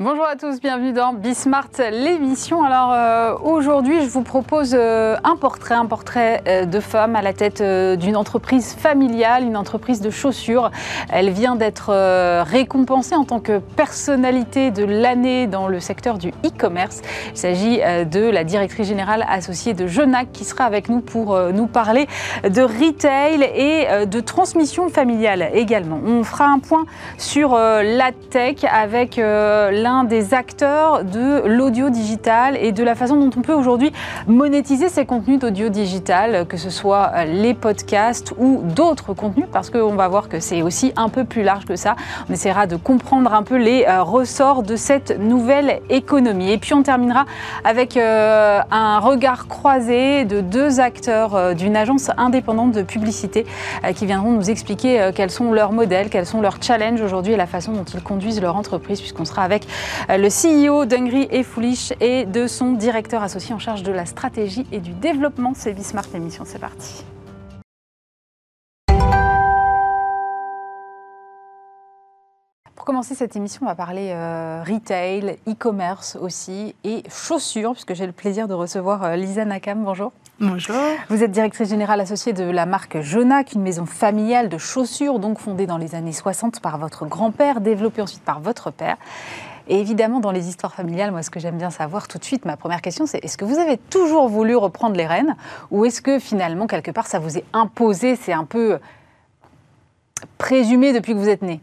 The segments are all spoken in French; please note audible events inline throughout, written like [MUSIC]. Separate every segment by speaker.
Speaker 1: Bonjour à tous, bienvenue dans Bismart, l'émission. Alors euh, aujourd'hui, je vous propose euh, un portrait, un portrait euh, de femme à la tête d'une entreprise familiale, une entreprise de chaussures. Elle vient d'être récompensée en tant que personnalité de l'année dans le secteur du e-commerce. Il s'agit de la directrice générale associée de Genac qui sera avec nous pour nous parler de retail et de transmission familiale également. On fera un point sur la tech avec l'un des acteurs de l'audio digital et de la façon dont on peut aujourd'hui monétiser ces contenus d'audio digital, que ce soit euh, les podcasts ou d'autres contenus, parce qu'on va voir que c'est aussi un peu plus large que ça. On essaiera de comprendre un peu les euh, ressorts de cette nouvelle économie. Et puis on terminera avec euh, un regard croisé de deux acteurs d'une agence indépendante de publicité qui viendront nous expliquer quels sont leurs modèles, quels sont leurs challenges aujourd'hui et la façon dont ils conduisent leur entreprise, puisqu'on sera avec le CEO d'Hungry et Foolish et de son directeur associé en charge de la stratégie et du développement. C'est Bismart l'émission, c'est parti. Pour commencer cette émission, on va parler euh, retail, e-commerce aussi et chaussures, puisque j'ai le plaisir de recevoir euh, Lisa Nakam. Bonjour.
Speaker 2: Bonjour.
Speaker 1: Vous êtes directrice générale associée de la marque Jonac, une maison familiale de chaussures, donc fondée dans les années 60 par votre grand-père, développée ensuite par votre père. Et évidemment, dans les histoires familiales, moi, ce que j'aime bien savoir tout de suite, ma première question, c'est est-ce que vous avez toujours voulu reprendre les rênes ou est-ce que finalement, quelque part, ça vous est imposé, c'est un peu présumé depuis que vous êtes né?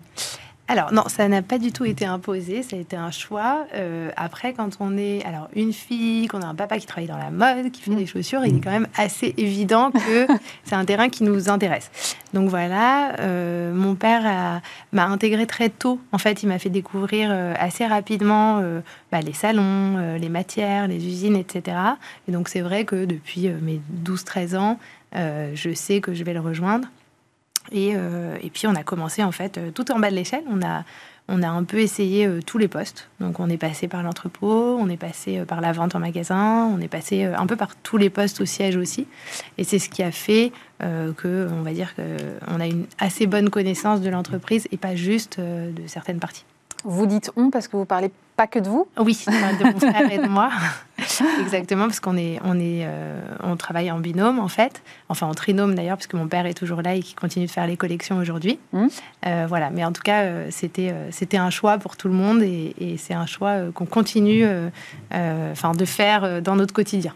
Speaker 2: Alors non, ça n'a pas du tout été imposé, ça a été un choix. Euh, après, quand on est alors une fille, qu'on a un papa qui travaille dans la mode, qui fait mm. des chaussures, il est quand même assez évident que [LAUGHS] c'est un terrain qui nous intéresse. Donc voilà, euh, mon père m'a intégré très tôt. En fait, il m'a fait découvrir euh, assez rapidement bah, les salons, les matières, les usines, etc. Et donc c'est vrai que depuis mes 12-13 ans, je sais que je vais le rejoindre. Euh, et, puis on a commencé en fait euh, tout en bas de l'échelle. On a, on a un peu essayé euh, tous les postes. Donc on est passé par l'entrepôt, on est passé par la vente en magasin, on est passé un peu par tous les postes au siège aussi. Et c'est ce qui a fait que, on va dire qu'on a une assez bonne connaissance de l'entreprise et pas juste de certaines parties.
Speaker 1: Vous dites on parce que vous parlez pas que de vous
Speaker 2: Oui, de mon frère et de moi. [LAUGHS] Exactement, parce qu'on est, on est, euh, on travaille en binôme en fait, enfin en trinôme d'ailleurs, parce que mon père est toujours là et qui continue de faire les collections aujourd'hui. Mmh. Euh, voilà, mais en tout cas, euh, c'était, c'était un choix pour tout le monde et, c'est un choix qu'on continue, enfin, de faire dans notre quotidien.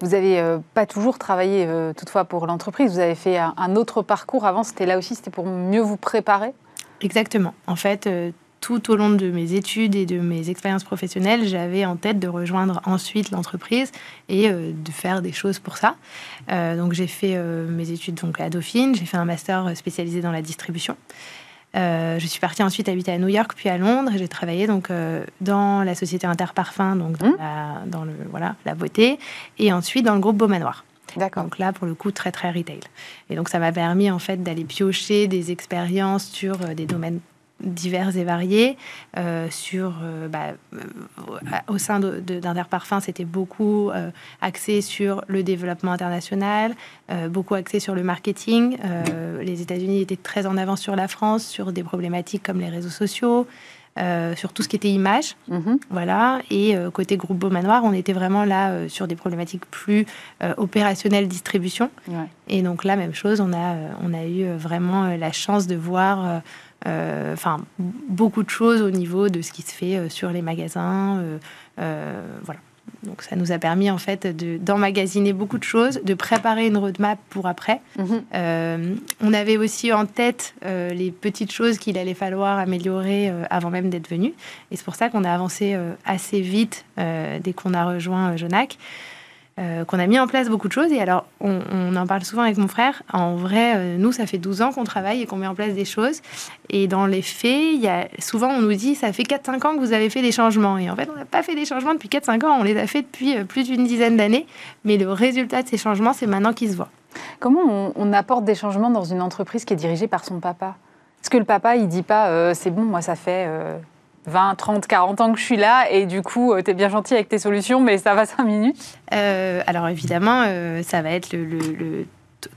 Speaker 1: Vous n'avez pas toujours travaillé toutefois pour l'entreprise. Vous avez fait un, un autre parcours avant. C'était là aussi, c'était pour mieux vous préparer?
Speaker 2: Exactement. En fait, tout au long de mes études et de mes expériences professionnelles, j'avais en tête de rejoindre ensuite l'entreprise et euh, de faire des choses pour ça. Euh, donc j'ai fait euh, mes études donc à Dauphine, j'ai fait un master spécialisé dans la distribution. je suis partie ensuite habiter à New York puis à Londres. J'ai travaillé donc dans la société Interparfum, donc dans, mmh. la, dans, le voilà la beauté, et ensuite dans le groupe Beaumanoir. D'accord. Donc là, pour le coup, très très retail. Et donc ça m'a permis en fait d'aller piocher des expériences sur des domaines divers et variés. Euh, sur, euh, bah, euh, au sein d'Interparfum, c'était beaucoup axé sur le développement international, beaucoup axé sur le marketing. les États-Unis étaient très en avance sur la France, sur des problématiques comme les réseaux sociaux. sur tout ce qui était image, mhm. voilà. Et côté groupe Beaumanoir, on était vraiment là sur des problématiques plus opérationnelles, distribution. Et donc là, même chose, on a, on a eu vraiment la chance de voir euh, enfin, beaucoup de choses au niveau de ce qui se fait euh, sur les magasins. Euh, voilà. Donc ça nous a permis en fait d'emmagasiner beaucoup de choses, de préparer une roadmap pour après. Mhm. on avait aussi en tête les petites choses qu'il allait falloir améliorer avant même d'être venu. Et c'est pour ça qu'on a avancé assez vite dès qu'on a rejoint Jonac. Euh, qu'on a mis en place beaucoup de choses. Et alors, on, en parle souvent avec mon frère. En vrai, euh, nous, ça fait 12 ans qu'on travaille et qu'on met en place des choses. Et dans les faits, y a, souvent, on nous dit, ça fait 4-5 ans que vous avez fait des changements. Et en fait, on n'a pas fait des changements depuis 4-5 ans. On les a fait depuis euh, plus d'une dizaine d'années. Mais le résultat de ces changements, c'est maintenant qu'il se voit.
Speaker 1: Comment on, apporte des changements dans une entreprise qui est dirigée par son papa? Est-ce que le papa, il dit pas, c'est bon, moi, ça fait 20, 30, 40 ans que je suis là et du coup, euh, tu es bien gentil avec tes solutions, mais ça va 5 minutes
Speaker 2: euh, Alors évidemment, euh, ça va être le,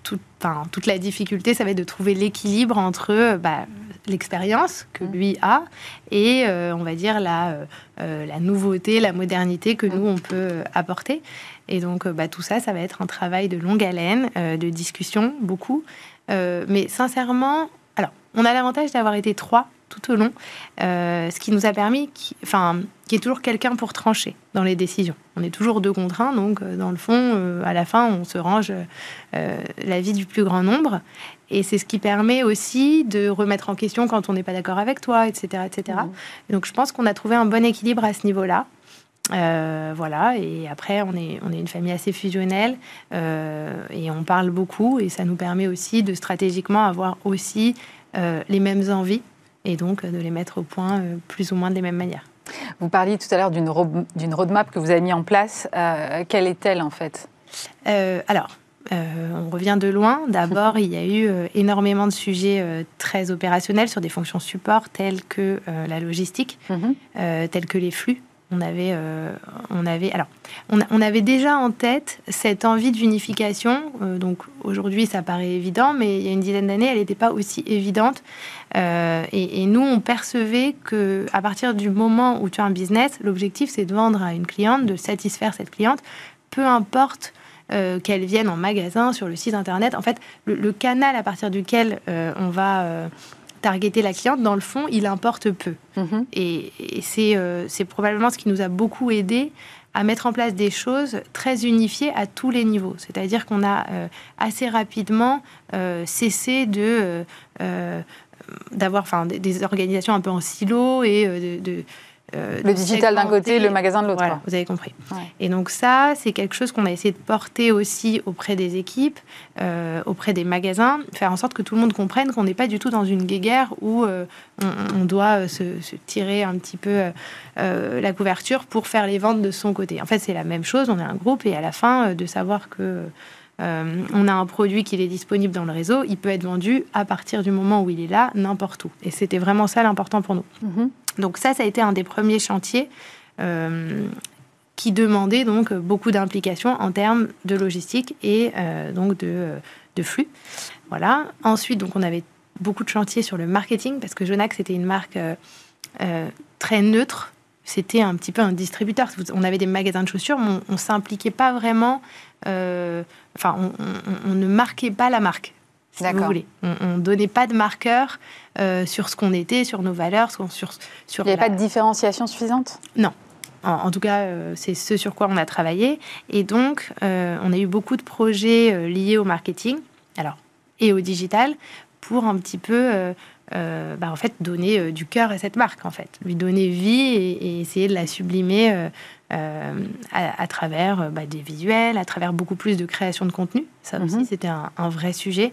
Speaker 2: toute la difficulté, ça va être de trouver l'équilibre entre bah, l'expérience que mmh. lui a et on va dire la, la nouveauté, la modernité que nous on peut apporter. Et donc bah, tout ça, ça va être un travail de longue haleine, de discussion beaucoup. mais sincèrement, alors on a l'avantage d'avoir été trois tout au long, euh, ce qui nous a permis, qui, enfin, qu'il y ait toujours quelqu'un pour trancher dans les décisions. On est toujours deux contre un, donc euh, dans le fond, euh, à la fin, on se range la vie du plus grand nombre. Et c'est ce qui permet aussi de remettre en question quand on n'est pas d'accord avec toi, etc. etc. Mmh. Donc je pense qu'on a trouvé un bon équilibre à ce niveau-là. voilà, et après, on est, on est une famille assez fusionnelle et on parle beaucoup, et ça nous permet aussi de stratégiquement avoir aussi les mêmes envies et donc de les mettre au point euh, plus ou moins des mêmes manières.
Speaker 1: Vous parliez tout à l'heure d'une roadmap que vous avez mis en place. Euh, quelle est-elle en fait?
Speaker 2: Euh, Alors, on revient de loin. D'abord, il y a eu énormément de sujets très opérationnels sur des fonctions support telles que la logistique, mm telles que les flux, on avait, euh, on avait, alors, on, avait déjà en tête cette envie d'unification. Euh, donc aujourd'hui, ça paraît évident, mais il y a une dizaine d'années, elle n'était pas aussi évidente. Euh, et, nous, on percevait que à partir du moment où tu as un business, l'objectif c'est de vendre à une cliente, de satisfaire cette cliente, peu importe. qu'elle vienne en magasin, sur le site internet. En fait, le, canal à partir duquel on va targeter la cliente, dans le fond, il importe peu. Mhm. Et, euh, c'est probablement ce qui nous a beaucoup aidé à mettre en place des choses très unifiées à tous les niveaux. C'est-à-dire qu'on a euh, assez rapidement euh, cessé de d'avoir enfin des, organisations un peu en silo et de
Speaker 1: euh, le digital d'un côté, le magasin de l'autre.
Speaker 2: Voilà, vous avez compris. Et donc ça, c'est quelque chose qu'on a essayé de porter aussi auprès des équipes, euh, auprès des magasins, faire en sorte que tout le monde comprenne qu'on n'est pas du tout dans une guéguerre où euh, on, doit se, tirer un petit peu la couverture pour faire les ventes de son côté. En fait, c'est la même chose. On est un groupe et à la fin, de savoir que on a un produit qui est disponible dans le réseau, il peut être vendu à partir du moment où il est là, n'importe où. Et c'était vraiment ça l'important pour nous. Mm-hmm. Donc ça, ça a été un des premiers chantiers euh, qui demandait donc beaucoup d'implication en termes de logistique et euh, donc de, de, flux. Voilà. Ensuite, donc on avait beaucoup de chantiers sur le marketing parce que Jonax c'était une marque euh, très neutre. C'était un petit peu un distributeur. On avait des magasins de chaussures, mais on, ne s'impliquait pas vraiment. enfin, on, ne marquait pas la marque si vous voulez. On ne donnait pas de marqueur euh, sur ce qu'on était, sur nos valeurs, sur... sur
Speaker 1: Il n'y avait pas de différenciation suffisante?
Speaker 2: Non. En, tout cas, euh, c'est ce sur quoi on a travaillé. Et donc, euh, on a eu beaucoup de projets liés au marketing, alors, et au digital, pour un petit peu... Bah, en fait, donner du cœur à cette marque, en fait, lui donner vie et, essayer de la sublimer à, travers bah, des visuels, à travers beaucoup plus de création de contenu. Ça aussi, mhm. c'était un, un, vrai sujet.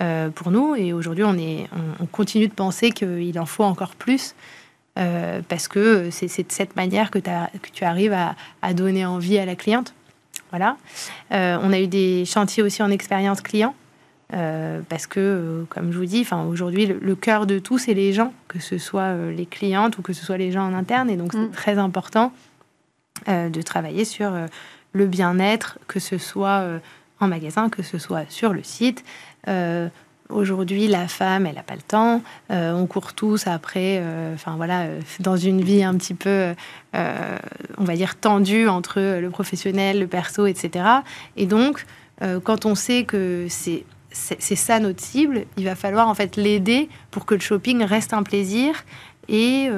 Speaker 2: Euh, pour nous. Et aujourd'hui, on, est, on, continue de penser qu'il en faut encore plus. Euh, parce que c'est de cette manière que, que tu arrives à, donner envie à la cliente. Voilà. Euh, on a eu des chantiers aussi en expérience client. parce que, comme je vous dis, aujourd'hui, le, cœur de tout, c'est les gens, que ce soit les clientes ou que ce soit les gens en interne. Et donc, c'est mm. très important de travailler sur le bien-être, que ce soit en magasin, que ce soit sur le site, euh, aujourd'hui, la femme, elle n'a pas le temps. Euh, on court tous après, euh, enfin voilà, dans une vie un petit peu, on va dire, tendue entre le professionnel, le perso, etc. Et donc, quand on sait que c'est c'est ça notre cible, il va falloir en fait l'aider pour que le shopping reste un plaisir et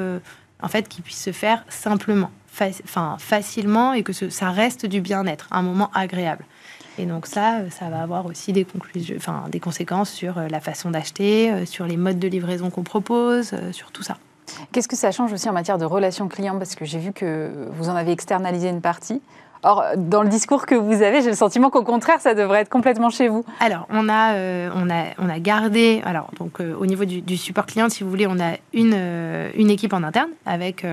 Speaker 2: en fait qu'il puisse se faire simplement, facilement et que ça reste du bien-être, un moment agréable. Et donc ça, euh, ça va avoir aussi des, des conséquences sur euh, la façon d'acheter, euh, sur les modes de livraison qu'on propose, sur tout ça.
Speaker 1: Qu'est-ce que ça change aussi en matière de relations clients? Parce que j'ai vu que vous en avez externalisé une partie. Or, dans le discours que vous avez, j'ai le sentiment qu'au contraire, ça devrait être complètement chez vous.
Speaker 2: Alors, on a, euh, on a, on a gardé, alors, donc, euh, au niveau du, support client, si vous voulez, on a une, euh, une équipe en interne avec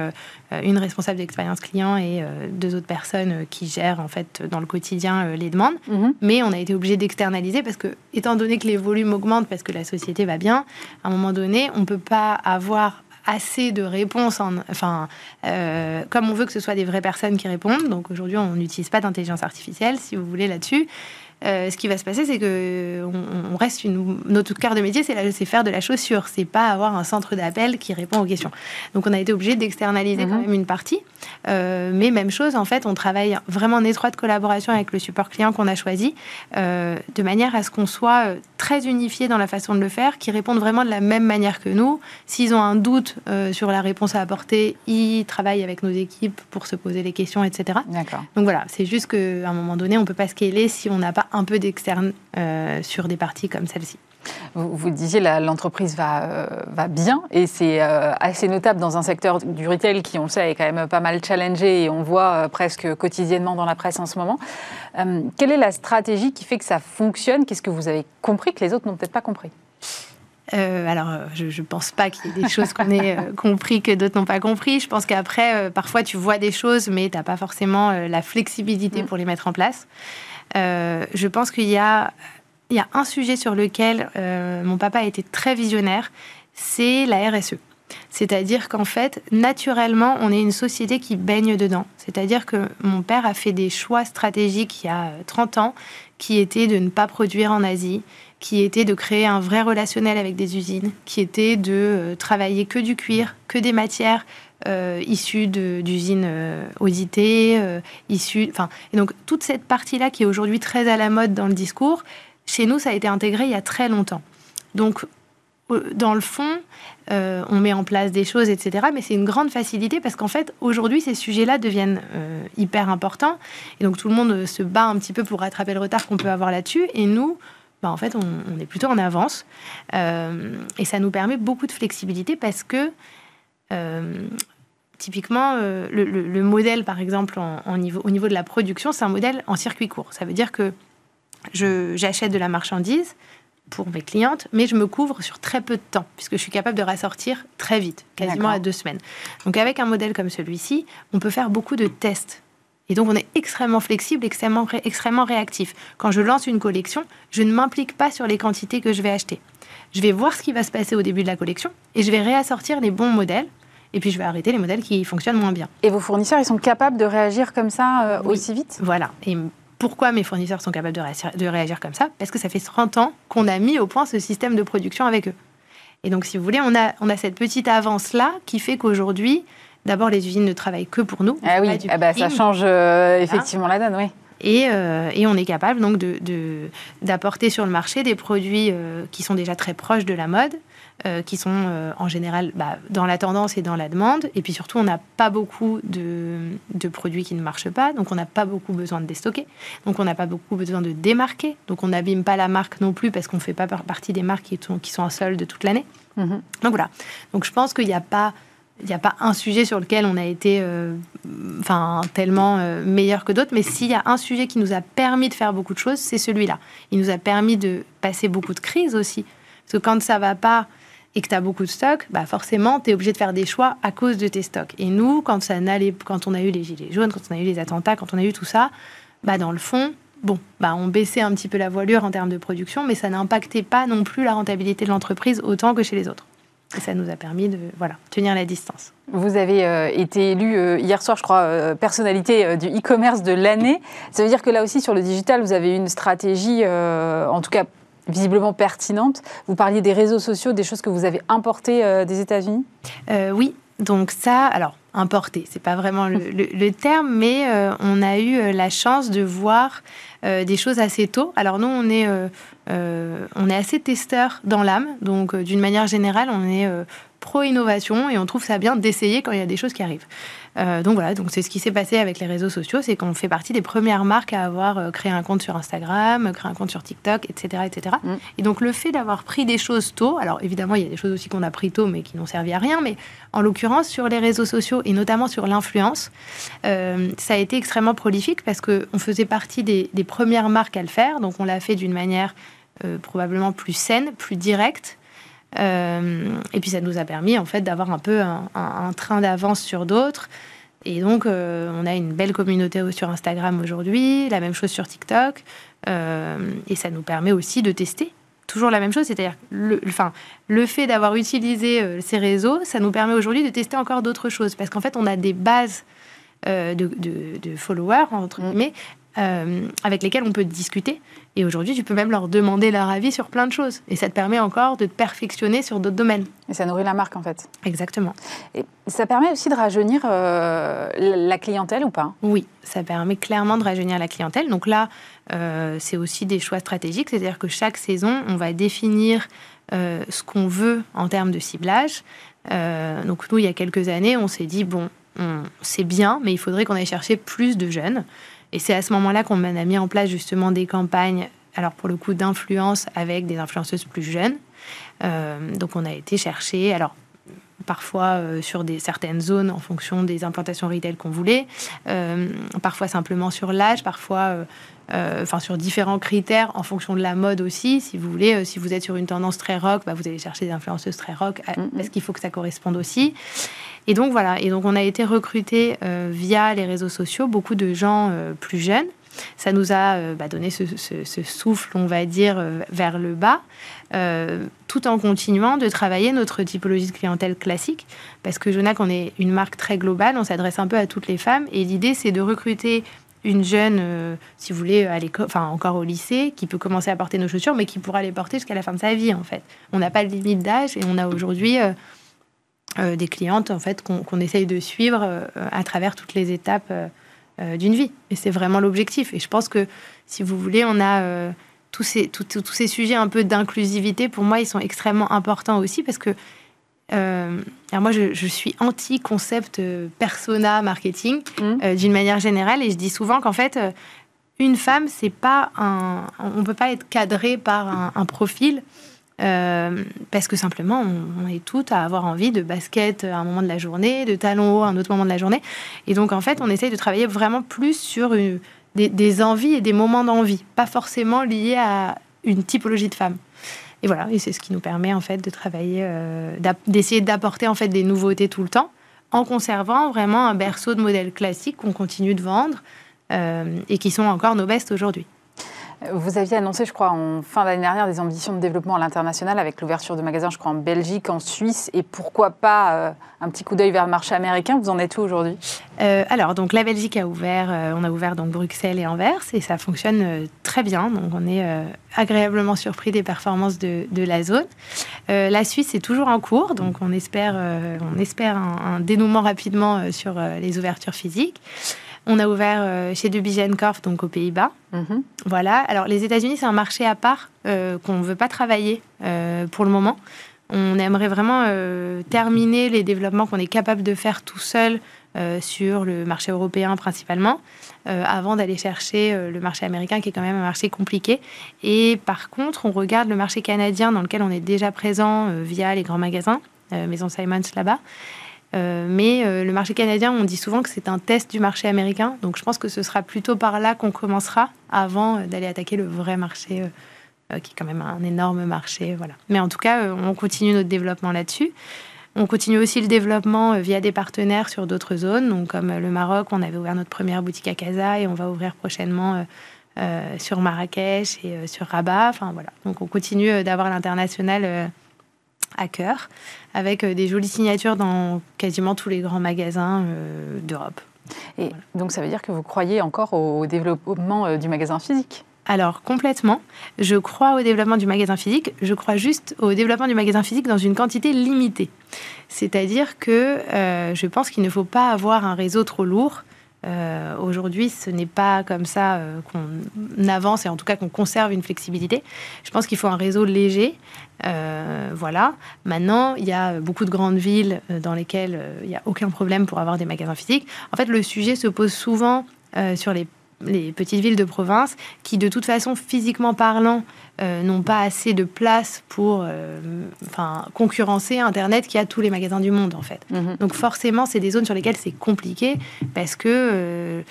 Speaker 2: une responsable d'expérience client et deux autres personnes qui gèrent, en fait, dans le quotidien, les demandes. Mhm. Mais on a été obligé d'externaliser parce que, étant donné que les volumes augmentent parce que la société va bien, à un moment donné, on ne peut pas avoir assez de réponses. enfin, euh, comme on veut que ce soit des vraies personnes qui répondent. Donc aujourd'hui, on n'utilise pas d'intelligence artificielle, si vous voulez, là-dessus. Ce qui va se passer, c'est que on, reste une, notre cœur de métier, c'est faire de la chaussure, c'est pas avoir un centre d'appel qui répond aux questions. Donc on a été obligé d'externaliser quand mhm. même une partie, mais même chose, en fait, on travaille vraiment en étroite collaboration avec le support client qu'on a choisi, de manière à ce qu'on soit très unifié dans la façon de le faire, qui répondent vraiment de la même manière que nous. S'ils ont un doute sur la réponse à apporter, ils travaillent avec nos équipes pour se poser les questions, etc. Donc voilà, c'est juste qu'à un moment donné, on ne peut pas scaler si on n'a pas un peu d'externe euh, sur des parties comme celle-ci.
Speaker 1: Vous, vous disiez l'entreprise va, euh, va bien et c'est euh, assez notable dans un secteur du retail qui, on le sait, est quand même pas mal challengé et on voit presque quotidiennement dans la presse en ce moment. quelle est la stratégie qui fait que ça fonctionne? Qu'est-ce que vous avez compris que les autres n'ont peut-être pas compris?
Speaker 2: Euh, alors, je ne pense pas qu'il y ait des choses qu'on ait euh, compris que d'autres n'ont pas compris. Je pense qu'après, parfois, tu vois des choses, mais tu n'as pas forcément la flexibilité mm. pour les mettre en place. Je pense qu'il y a, il y a un sujet sur lequel mon papa a été très visionnaire, c'est la RSE. C'est-à-dire qu'en fait, naturellement, on est une société qui baigne dedans. C'est-à-dire que mon père a fait des choix stratégiques il y a 30 ans qui étaient de ne pas produire en Asie, qui était de créer un vrai relationnel avec des usines, qui était de euh, travailler que du cuir, que des matières euh, issues d'usines euh, auditées, issues. Enfin, et donc toute cette partie-là qui est aujourd'hui très à la mode dans le discours, chez nous, ça a été intégré il y a très longtemps. Donc, dans le fond, on met en place des choses, etc. Mais c'est une grande facilité parce qu'en fait, aujourd'hui, ces sujets-là deviennent hyper importants. Et donc, tout le monde se bat un petit peu pour rattraper le retard qu'on peut avoir là-dessus. Et nous, bah, en fait, on, est plutôt en avance. Euh, et ça nous permet beaucoup de flexibilité parce que, euh, typiquement, euh, le, modèle, par exemple, en, niveau, au niveau de la production, c'est un modèle en circuit court. Ça veut dire que j'achète de la marchandise pour mes clientes, mais je me couvre sur très peu de temps, puisque je suis capable de rassortir très vite, quasiment à deux semaines. Donc avec un modèle comme celui-ci, on peut faire beaucoup de tests et donc, on est extrêmement flexible, extrêmement, extrêmement réactif. Quand je lance une collection, je ne m'implique pas sur les quantités que je vais acheter. Je vais voir ce qui va se passer au début de la collection et je vais réassortir les bons modèles. Et puis, je vais arrêter les modèles qui fonctionnent moins bien.
Speaker 1: Et vos fournisseurs, ils sont capables de réagir comme ça euh, aussi vite?
Speaker 2: Voilà. Et pourquoi mes fournisseurs sont capables de réagir, de réagir comme ça? Parce que ça fait 30 ans qu'on a mis au point ce système de production avec eux. Et donc, si vous voulez, on a, on a cette petite avance-là qui fait qu'aujourd'hui, D'abord, les usines ne travaillent que pour nous.
Speaker 1: Ah oui, ah bah, ça change euh, effectivement la donne, oui.
Speaker 2: Et, euh, et, on est capable donc d'apporter de, sur le marché des produits euh, qui sont déjà très proches de la mode, qui sont en général bah, dans la tendance et dans la demande. Et puis surtout, on n'a pas beaucoup de, de, produits qui ne marchent pas, donc on n'a pas beaucoup besoin de déstocker. Donc on n'a pas beaucoup besoin de démarquer. Donc on n'abîme pas la marque non plus parce qu'on ne fait pas partie des marques qui sont, qui sont en solde toute l'année. Mm-hmm. Donc voilà. Donc je pense qu'il n'y a pas il n'y a pas un sujet sur lequel on a été euh, tellement euh, meilleur que d'autres, mais s'il y a un sujet qui nous a permis de faire beaucoup de choses, c'est celui-là. Il nous a permis de passer beaucoup de crises aussi. Parce que quand ça va pas et que tu as beaucoup de stocks, bah forcément, tu es obligé de faire des choix à cause de tes stocks. Et nous, quand, ça quand on a eu les gilets jaunes, quand on a eu les attentats, quand on a eu tout ça, bah dans le fond, bon, bah on baissait un petit peu la voilure en termes de production, mais ça n'impactait pas non plus la rentabilité de l'entreprise autant que chez les autres. Et ça nous a permis de voilà, tenir la distance.
Speaker 1: Vous avez euh, été élu euh, hier soir, je crois, euh, personnalité du e-commerce de l'année. Ça veut dire que là aussi, sur le digital, vous avez une stratégie, en tout cas visiblement pertinente. Vous parliez des réseaux sociaux, des choses que vous avez importées des États-Unis?
Speaker 2: Oui, donc ça, alors importé, c'est pas vraiment le, terme, mais on a eu la chance de voir des choses assez tôt. Alors nous, on est euh, on est assez testeur dans l'âme, donc euh, d'une manière générale, on est euh, pro-innovation et on trouve ça bien d'essayer quand il y a des choses qui arrivent. donc voilà, donc c'est ce qui s'est passé avec les réseaux sociaux, c'est qu'on fait partie des premières marques à avoir créé un compte sur Instagram, créé un compte sur TikTok, etc. etc. Mm. Et donc le fait d'avoir pris des choses tôt, alors évidemment il y a des choses aussi qu'on a pris tôt mais qui n'ont servi à rien, mais en l'occurrence sur les réseaux sociaux et notamment sur l'influence, ça a été extrêmement prolifique parce qu'on faisait partie des, des premières marques à le faire, donc on l'a fait d'une manière euh, probablement plus saine, plus directe. Euh, et puis ça nous a permis en fait d'avoir un peu un, train d'avance sur d'autres. Et donc euh, on a une belle communauté sur Instagram aujourd'hui, la même chose sur TikTok. et ça nous permet aussi de tester toujours la même chose, c'est-à-dire le, enfin, le fait d'avoir utilisé ces réseaux, ça nous permet aujourd'hui de tester encore d'autres choses, parce qu'en fait, on a des bases de, de, followers, entre mm. Guillemets, avec lesquels on peut discuter. Et aujourd'hui, tu peux même leur demander leur avis sur plein de choses. Et ça te permet encore de te perfectionner sur d'autres domaines.
Speaker 1: Et ça nourrit la marque, en fait.
Speaker 2: Exactement.
Speaker 1: Et ça permet aussi de rajeunir la clientèle ou pas?
Speaker 2: Oui, ça permet clairement de rajeunir la clientèle. Donc là, c'est aussi des choix stratégiques. C'est-à-dire que chaque saison, on va définir ce qu'on veut en termes de ciblage. donc nous, il y a quelques années, on s'est dit, bon, c'est bien, mais il faudrait qu'on aille chercher plus de jeunes. Et c'est à ce moment-là qu'on a mis en place justement des campagnes, alors pour le coup d'influence avec des influenceuses plus jeunes. Euh, donc on a été chercher, alors parfois euh, sur des, certaines zones en fonction des implantations retail qu'on voulait, euh, parfois simplement sur l'âge, parfois enfin sur différents critères en fonction de la mode aussi. Si vous voulez, si vous êtes sur une tendance très rock, bah, vous allez chercher des influenceuses très rock mm-hmm. parce qu'il faut que ça corresponde aussi. Et donc voilà, et donc on a été recruté euh, via les réseaux sociaux beaucoup de gens euh, plus jeunes. Ça nous a euh, bah, donné ce, souffle, on va dire, vers le bas, tout en continuant de travailler notre typologie de clientèle classique. Parce que Jonac, on est une marque très globale, on s'adresse un peu à toutes les femmes. Et l'idée, c'est de recruter une jeune, si vous voulez, à enfin encore au lycée, qui peut commencer à porter nos chaussures, mais qui pourra les porter jusqu'à la fin de sa vie, en fait. On n'a pas de limite d'âge et on a aujourd'hui des clientes en fait qu'on essaye de suivre euh, à travers toutes les étapes euh, d'une vie. Et c'est vraiment l'objectif. Et je pense que si vous voulez, on a tous ces, tous ces sujets un peu d'inclusivité. Pour moi, ils sont extrêmement importants aussi parce que alors moi, je, suis anti-concept persona marketing mmh. d'une manière générale, et je dis souvent qu'en fait, une femme, c'est pas un, on peut pas être cadré par un, un profil. Euh, parce que simplement, on, est toutes à avoir envie de basket à un moment de la journée, de talons hauts à un autre moment de la journée. Et donc, en fait, on essaye de travailler vraiment plus sur des, envies et des moments d'envie, pas forcément liés à une typologie de femme. Et voilà, et c'est ce qui nous permet en fait de travailler, euh, d'essayer d'apporter en fait des nouveautés tout le temps, en conservant vraiment un berceau de modèles classiques qu'on continue de vendre euh, et qui sont encore nos bestes aujourd'hui.
Speaker 1: Vous aviez annoncé, je crois, en fin d'année dernière, des ambitions de développement à l'international avec l'ouverture de magasins, je crois, en Belgique, en Suisse, et pourquoi pas euh, un petit coup d'œil vers le marché américain? Vous en êtes où aujourd'hui?
Speaker 2: Euh, Alors, donc la Belgique a ouvert, euh, on a ouvert donc Bruxelles et Anvers, et ça fonctionne très bien. Donc, on est agréablement surpris des performances de, la zone. la Suisse est toujours en cours, donc on espère, on espère un, un dénouement rapidement sur les ouvertures physiques. On a ouvert euh, chez Korf, donc aux Pays-Bas. Mhm. Voilà. Alors, les États-Unis, c'est un marché à part euh, qu'on ne veut pas travailler euh, pour le moment. On aimerait vraiment terminer les développements qu'on est capable de faire tout seul sur le marché européen principalement, avant d'aller chercher le marché américain, qui est quand même un marché compliqué. Et par contre, on regarde le marché canadien, dans lequel on est déjà présent via les grands magasins, Maison Simons là-bas. Euh, mais euh, le marché canadien, on dit souvent que c'est un test du marché américain. Donc je pense que ce sera plutôt par là qu'on commencera avant euh, d'aller attaquer le vrai marché, qui est quand même un énorme marché. Voilà. Mais en tout cas, on continue notre développement là-dessus. On continue aussi le développement via des partenaires sur d'autres zones. Donc comme le Maroc, on avait ouvert notre première boutique à Casa et on va ouvrir prochainement sur Marrakech et sur Rabat. Enfin voilà. Donc on continue d'avoir l'international à cœur, avec euh, des jolies signatures dans quasiment tous les grands magasins euh, d'Europe.
Speaker 1: Et donc ça veut dire que vous croyez encore au développement euh, du magasin physique?
Speaker 2: Alors complètement. Je crois au développement du magasin physique. Je crois juste au développement du magasin physique dans une quantité limitée. C'est-à-dire que je pense qu'il ne faut pas avoir un réseau trop lourd. Aujourd'hui, ce n'est pas comme ça qu'on avance et en tout cas qu'on conserve une flexibilité. Je pense qu'il faut un réseau léger euh, voilà. Maintenant, il y a beaucoup de grandes villes euh, dans lesquelles euh, il n'y a aucun problème pour avoir des magasins physiques. En fait, le sujet se pose souvent sur les, petites villes de province qui, de toute façon, physiquement parlant, n'ont pas assez de place pour enfin, concurrencer Internet qui a tous les magasins du monde, en fait. Mhm. Donc forcément, c'est des zones sur lesquelles c'est compliqué parce que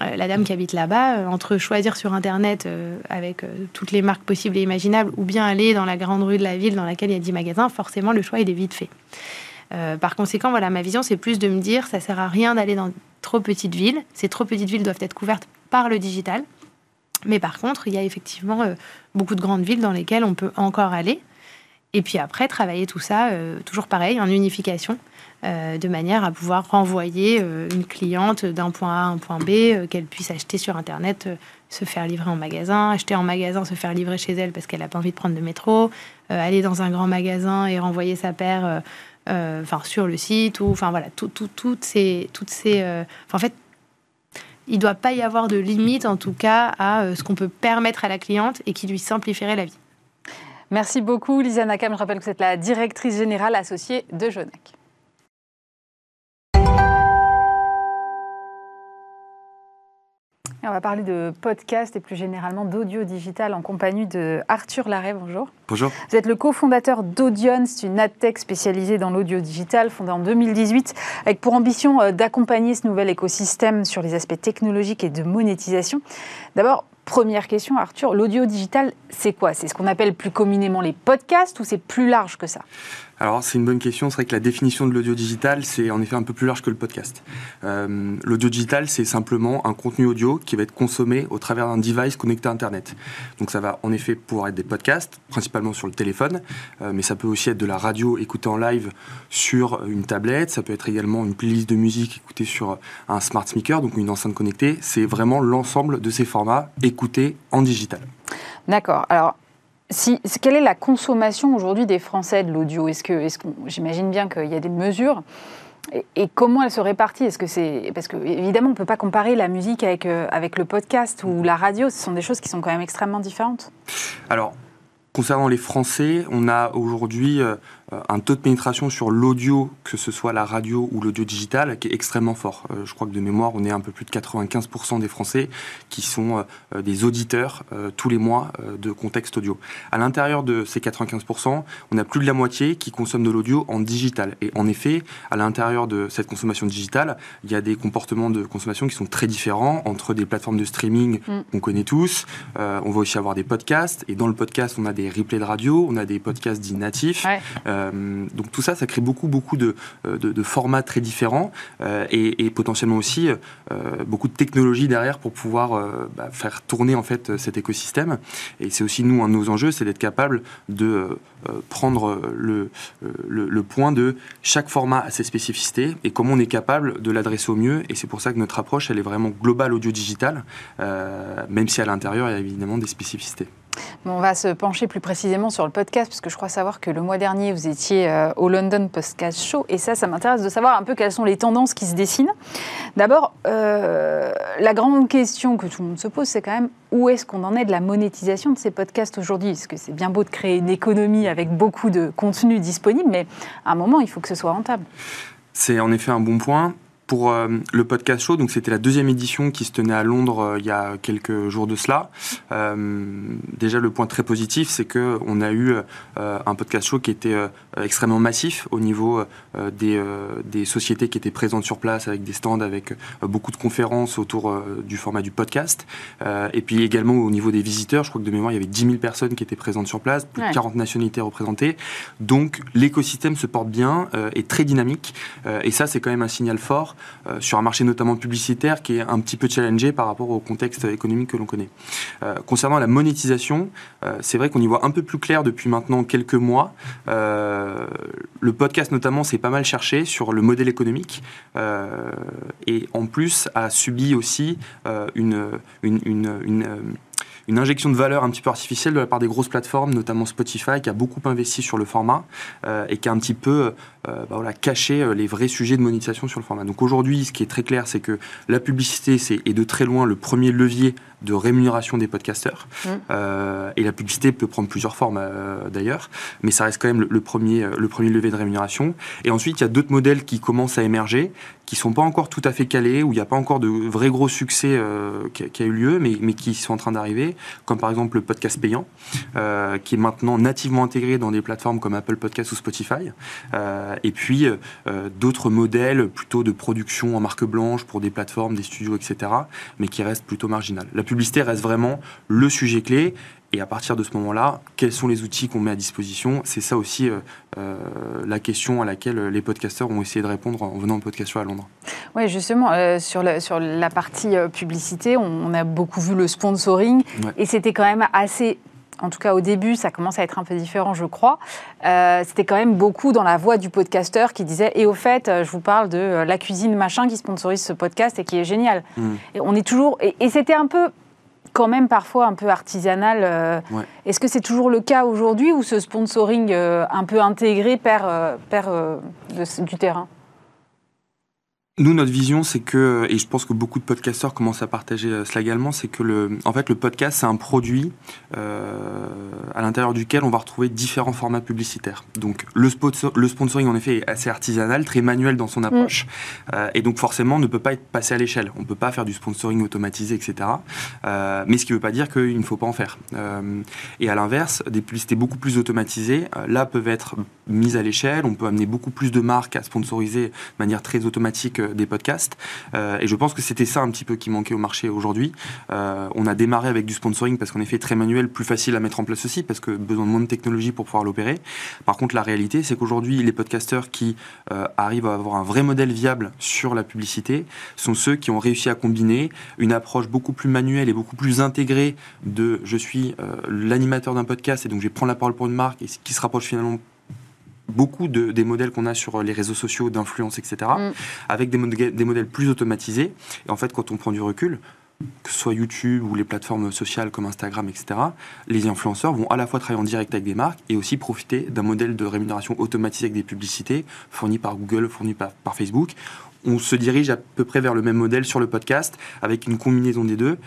Speaker 2: euh, la dame qui habite là-bas, euh, entre choisir sur Internet euh, avec toutes les marques possibles et imaginables, ou bien aller dans la grande rue de la ville dans laquelle il y a 10 magasins, forcément le choix est vite fait. Par conséquent, voilà, ma vision, c'est plus de me dire, ça sert à rien d'aller dans trop petites villes. Ces trop petites villes doivent être couvertes par le digital. Mais par contre, il y a effectivement beaucoup de grandes villes dans lesquelles on peut encore aller. Et puis après, travailler tout ça, toujours pareil, en unification. de manière à pouvoir renvoyer une cliente d'un point A à un point B, qu'elle puisse acheter sur Internet, se faire livrer en magasin, acheter en magasin, se faire livrer chez elle parce qu'elle n'a pas envie de prendre de métro, aller dans un grand magasin et renvoyer sa paire euh, enfin sur le site ou enfin voilà tout, toutes ces toutes ces euh, en fait il ne doit pas y avoir de limite en tout cas à euh, ce qu'on peut permettre à la cliente et qui lui simplifierait la vie.
Speaker 1: Merci beaucoup Lisa Nakam. Je rappelle que vous êtes la directrice générale associée de Jonac. On va parler de podcast et plus généralement d'audio digital en compagnie de Arthur Larrey. Bonjour.
Speaker 3: Bonjour.
Speaker 1: Vous êtes le cofondateur d'Audion, c'est une adtech spécialisée dans l'audio digital, fondée en 2018, avec pour ambition euh, d'accompagner ce nouvel écosystème sur les aspects technologiques et de monétisation. D'abord, Première question, Arthur, l'audio digital, c'est quoi? C'est ce qu'on appelle plus communément les podcasts ou c'est plus large que ça?
Speaker 3: Alors c'est une bonne question. C'est vrai que la définition de l'audio digital, c'est en effet un peu plus large que le podcast. Euh, l'audio digital, c'est simplement un contenu audio qui va être consommé au travers d'un device connecté à Internet. Donc ça va en effet pouvoir être des podcasts, principalement sur le téléphone, euh, mais ça peut aussi être de la radio écoutée en live sur une tablette. Ça peut être également une playlist de musique écoutée sur un smart speaker, donc une enceinte connectée. C'est vraiment l'ensemble de ces formats écoutés en digital.
Speaker 1: D'accord. Alors quelle est la consommation aujourd'hui des Français de l'audio? Est-ce que, j'imagine bien qu'il y a des mesures. Et, comment elle se répartit Est-ce que c'est parce que évidemment on ne peut pas comparer la musique avec euh, avec le podcast ou la radio. Ce sont des choses qui sont quand même extrêmement différentes.
Speaker 3: Alors concernant les Français, on a aujourd'hui euh, un taux de pénétration sur l'audio, que ce soit la radio ou l'audio digital, qui est extrêmement fort. Euh, je crois que de mémoire, on est un peu plus de 95% des Français qui sont euh, des auditeurs tous les mois de contexte audio. À l'intérieur de ces 95%, on a plus de la moitié qui consomment de l'audio en digital. Et en effet, à l'intérieur de cette consommation digitale, il y a des comportements de consommation qui sont très différents entre des plateformes de streaming mm. qu'on connaît tous. on va aussi avoir des podcasts. Et dans le podcast, on a des replays de radio, on a des podcasts dits natifs. Euh, donc tout ça, ça crée beaucoup, beaucoup de, euh, formats très différents euh, et, potentiellement aussi beaucoup de technologies derrière pour pouvoir bah, faire tourner en fait cet écosystème. Et c'est aussi nous un de nos enjeux, c'est d'être capable de prendre le, point de chaque format à ses spécificités et comment on est capable de l'adresser au mieux. Et c'est pour ça que notre approche, elle est vraiment globale audio-digital, même si à l'intérieur, il y a évidemment des spécificités.
Speaker 1: On va se pencher plus précisément sur le podcast, parce que je crois savoir que le mois dernier, vous étiez euh, au London Podcast Show, et ça, ça m'intéresse de savoir un peu quelles sont les tendances qui se dessinent. D'abord, euh, la grande question que tout le monde se pose, c'est quand même où est-ce qu'on en est de la monétisation de ces podcasts aujourd'hui? Parce que c'est bien beau de créer une économie avec beaucoup de contenu disponible, mais à un moment, il faut que ce soit rentable.
Speaker 3: C'est en effet un bon point pour euh, le podcast show. Donc c'était la deuxième édition qui se tenait à Londres euh, il y a quelques jours de cela. Euh, déjà le point très positif, c'est que on a eu un podcast show qui était extrêmement massif au niveau des, des, sociétés qui étaient présentes sur place avec des stands, avec beaucoup de conférences autour du format du podcast. et puis également au niveau des visiteurs, je crois que de mémoire il y avait 10 000 personnes qui étaient présentes sur place, plus de 40 nationalités représentées. Donc l'écosystème se porte bien, est très dynamique. et ça c'est quand même un signal fort sur un marché notamment publicitaire qui est un petit peu challengé par rapport au contexte économique que l'on connaît. Euh, concernant la monétisation, euh, c'est vrai qu'on y voit un peu plus clair depuis maintenant quelques mois. le podcast notamment s'est pas mal cherché sur le modèle économique et en plus a subi aussi une, une, injection de valeur un petit peu artificielle de la part des grosses plateformes, notamment Spotify, qui a beaucoup investi sur le format euh, et qui a un petit peu euh, bah voilà, caché euh, les vrais sujets de monétisation sur le format. Donc aujourd'hui, ce qui est très clair, c'est que la publicité c'est, est de très loin le premier levier de rémunération des podcasteurs. Mmh. et la publicité peut prendre plusieurs formes d'ailleurs, mais ça reste quand même le, premier, le premier levier de rémunération. Et ensuite, il y a d'autres modèles qui commencent à émerger, qui sont pas encore tout à fait calés, où il n'y a pas encore de vrai gros succès qui a, qui, a, eu lieu, mais, mais qui sont en train d'arriver comme par exemple le podcast payant, euh, qui est maintenant nativement intégré dans des plateformes comme Apple Podcast ou Spotify. Euh, et puis euh, d'autres modèles plutôt de production en marque blanche pour des plateformes, des studios, etc., mais qui restent plutôt marginales. La publicité reste vraiment le sujet clé. Et à partir de ce moment-là, quels sont les outils qu'on met à disposition? C'est ça aussi la question à laquelle les podcasteurs ont essayé de répondre en venant au podcast à Londres.
Speaker 1: Oui, justement, euh, sur, sur, la partie euh, publicité, on, a beaucoup vu le sponsoring et c'était quand même assez en tout cas au début, ça commence à être un peu différent, je crois. Euh, c'était quand même beaucoup dans la voix du podcasteur qui disait Et au fait, je vous parle de la cuisine machin qui sponsorise ce podcast et qui est génial. Mm. Et on est toujours. et c'était un peu quand même parfois un peu artisanal. Euh, est-ce que c'est toujours le cas aujourd'hui ou ce sponsoring euh, un peu intégré perd, euh, du terrain?
Speaker 3: Nous, notre vision, c'est que, et je pense que beaucoup de podcasteurs commencent à partager euh, cela également, c'est que le, en fait, le podcast, c'est un produit euh, à l'intérieur duquel on va retrouver différents formats publicitaires. Donc, le, sponsor, le sponsoring, en effet, est assez artisanal, très manuel dans son approche, mm. euh, et donc forcément, ne peut pas être passé à l'échelle. On ne peut pas faire du sponsoring automatisé, etc. Euh, mais ce qui ne veut pas dire qu'il ne faut pas en faire. Et à l'inverse, des publicités beaucoup plus automatisées, là, peuvent être mises à l'échelle. On peut amener beaucoup plus de marques à sponsoriser de manière très automatique des podcasts. Euh, et je pense que c'était ça un petit peu qui manquait au marché aujourd'hui. Euh, on a démarré avec du sponsoring parce qu'en effet, très manuel, plus facile à mettre en place aussi, parce que besoin de moins de technologie pour pouvoir l'opérer. Par contre, la réalité, c'est qu'aujourd'hui, les podcasteurs qui euh, arrivent à avoir un vrai modèle viable sur la publicité sont ceux qui ont réussi à combiner une approche beaucoup plus manuelle et beaucoup plus intégrée de je suis l'animateur d'un podcast et donc je prendre la parole pour une marque et qui se rapproche finalement beaucoup de, des modèles qu'on a sur les réseaux sociaux d'influence, etc., mm. avec des, modèles, des modèles plus automatisés. Et en fait, quand on prend du recul, que ce soit YouTube ou les plateformes sociales comme Instagram, etc., les influenceurs vont à la fois travailler en direct avec des marques et aussi profiter d'un modèle de rémunération automatisé avec des publicités fournies par Google, fournies par, par, Facebook. On se dirige à peu près vers le même modèle sur le podcast avec une combinaison des deux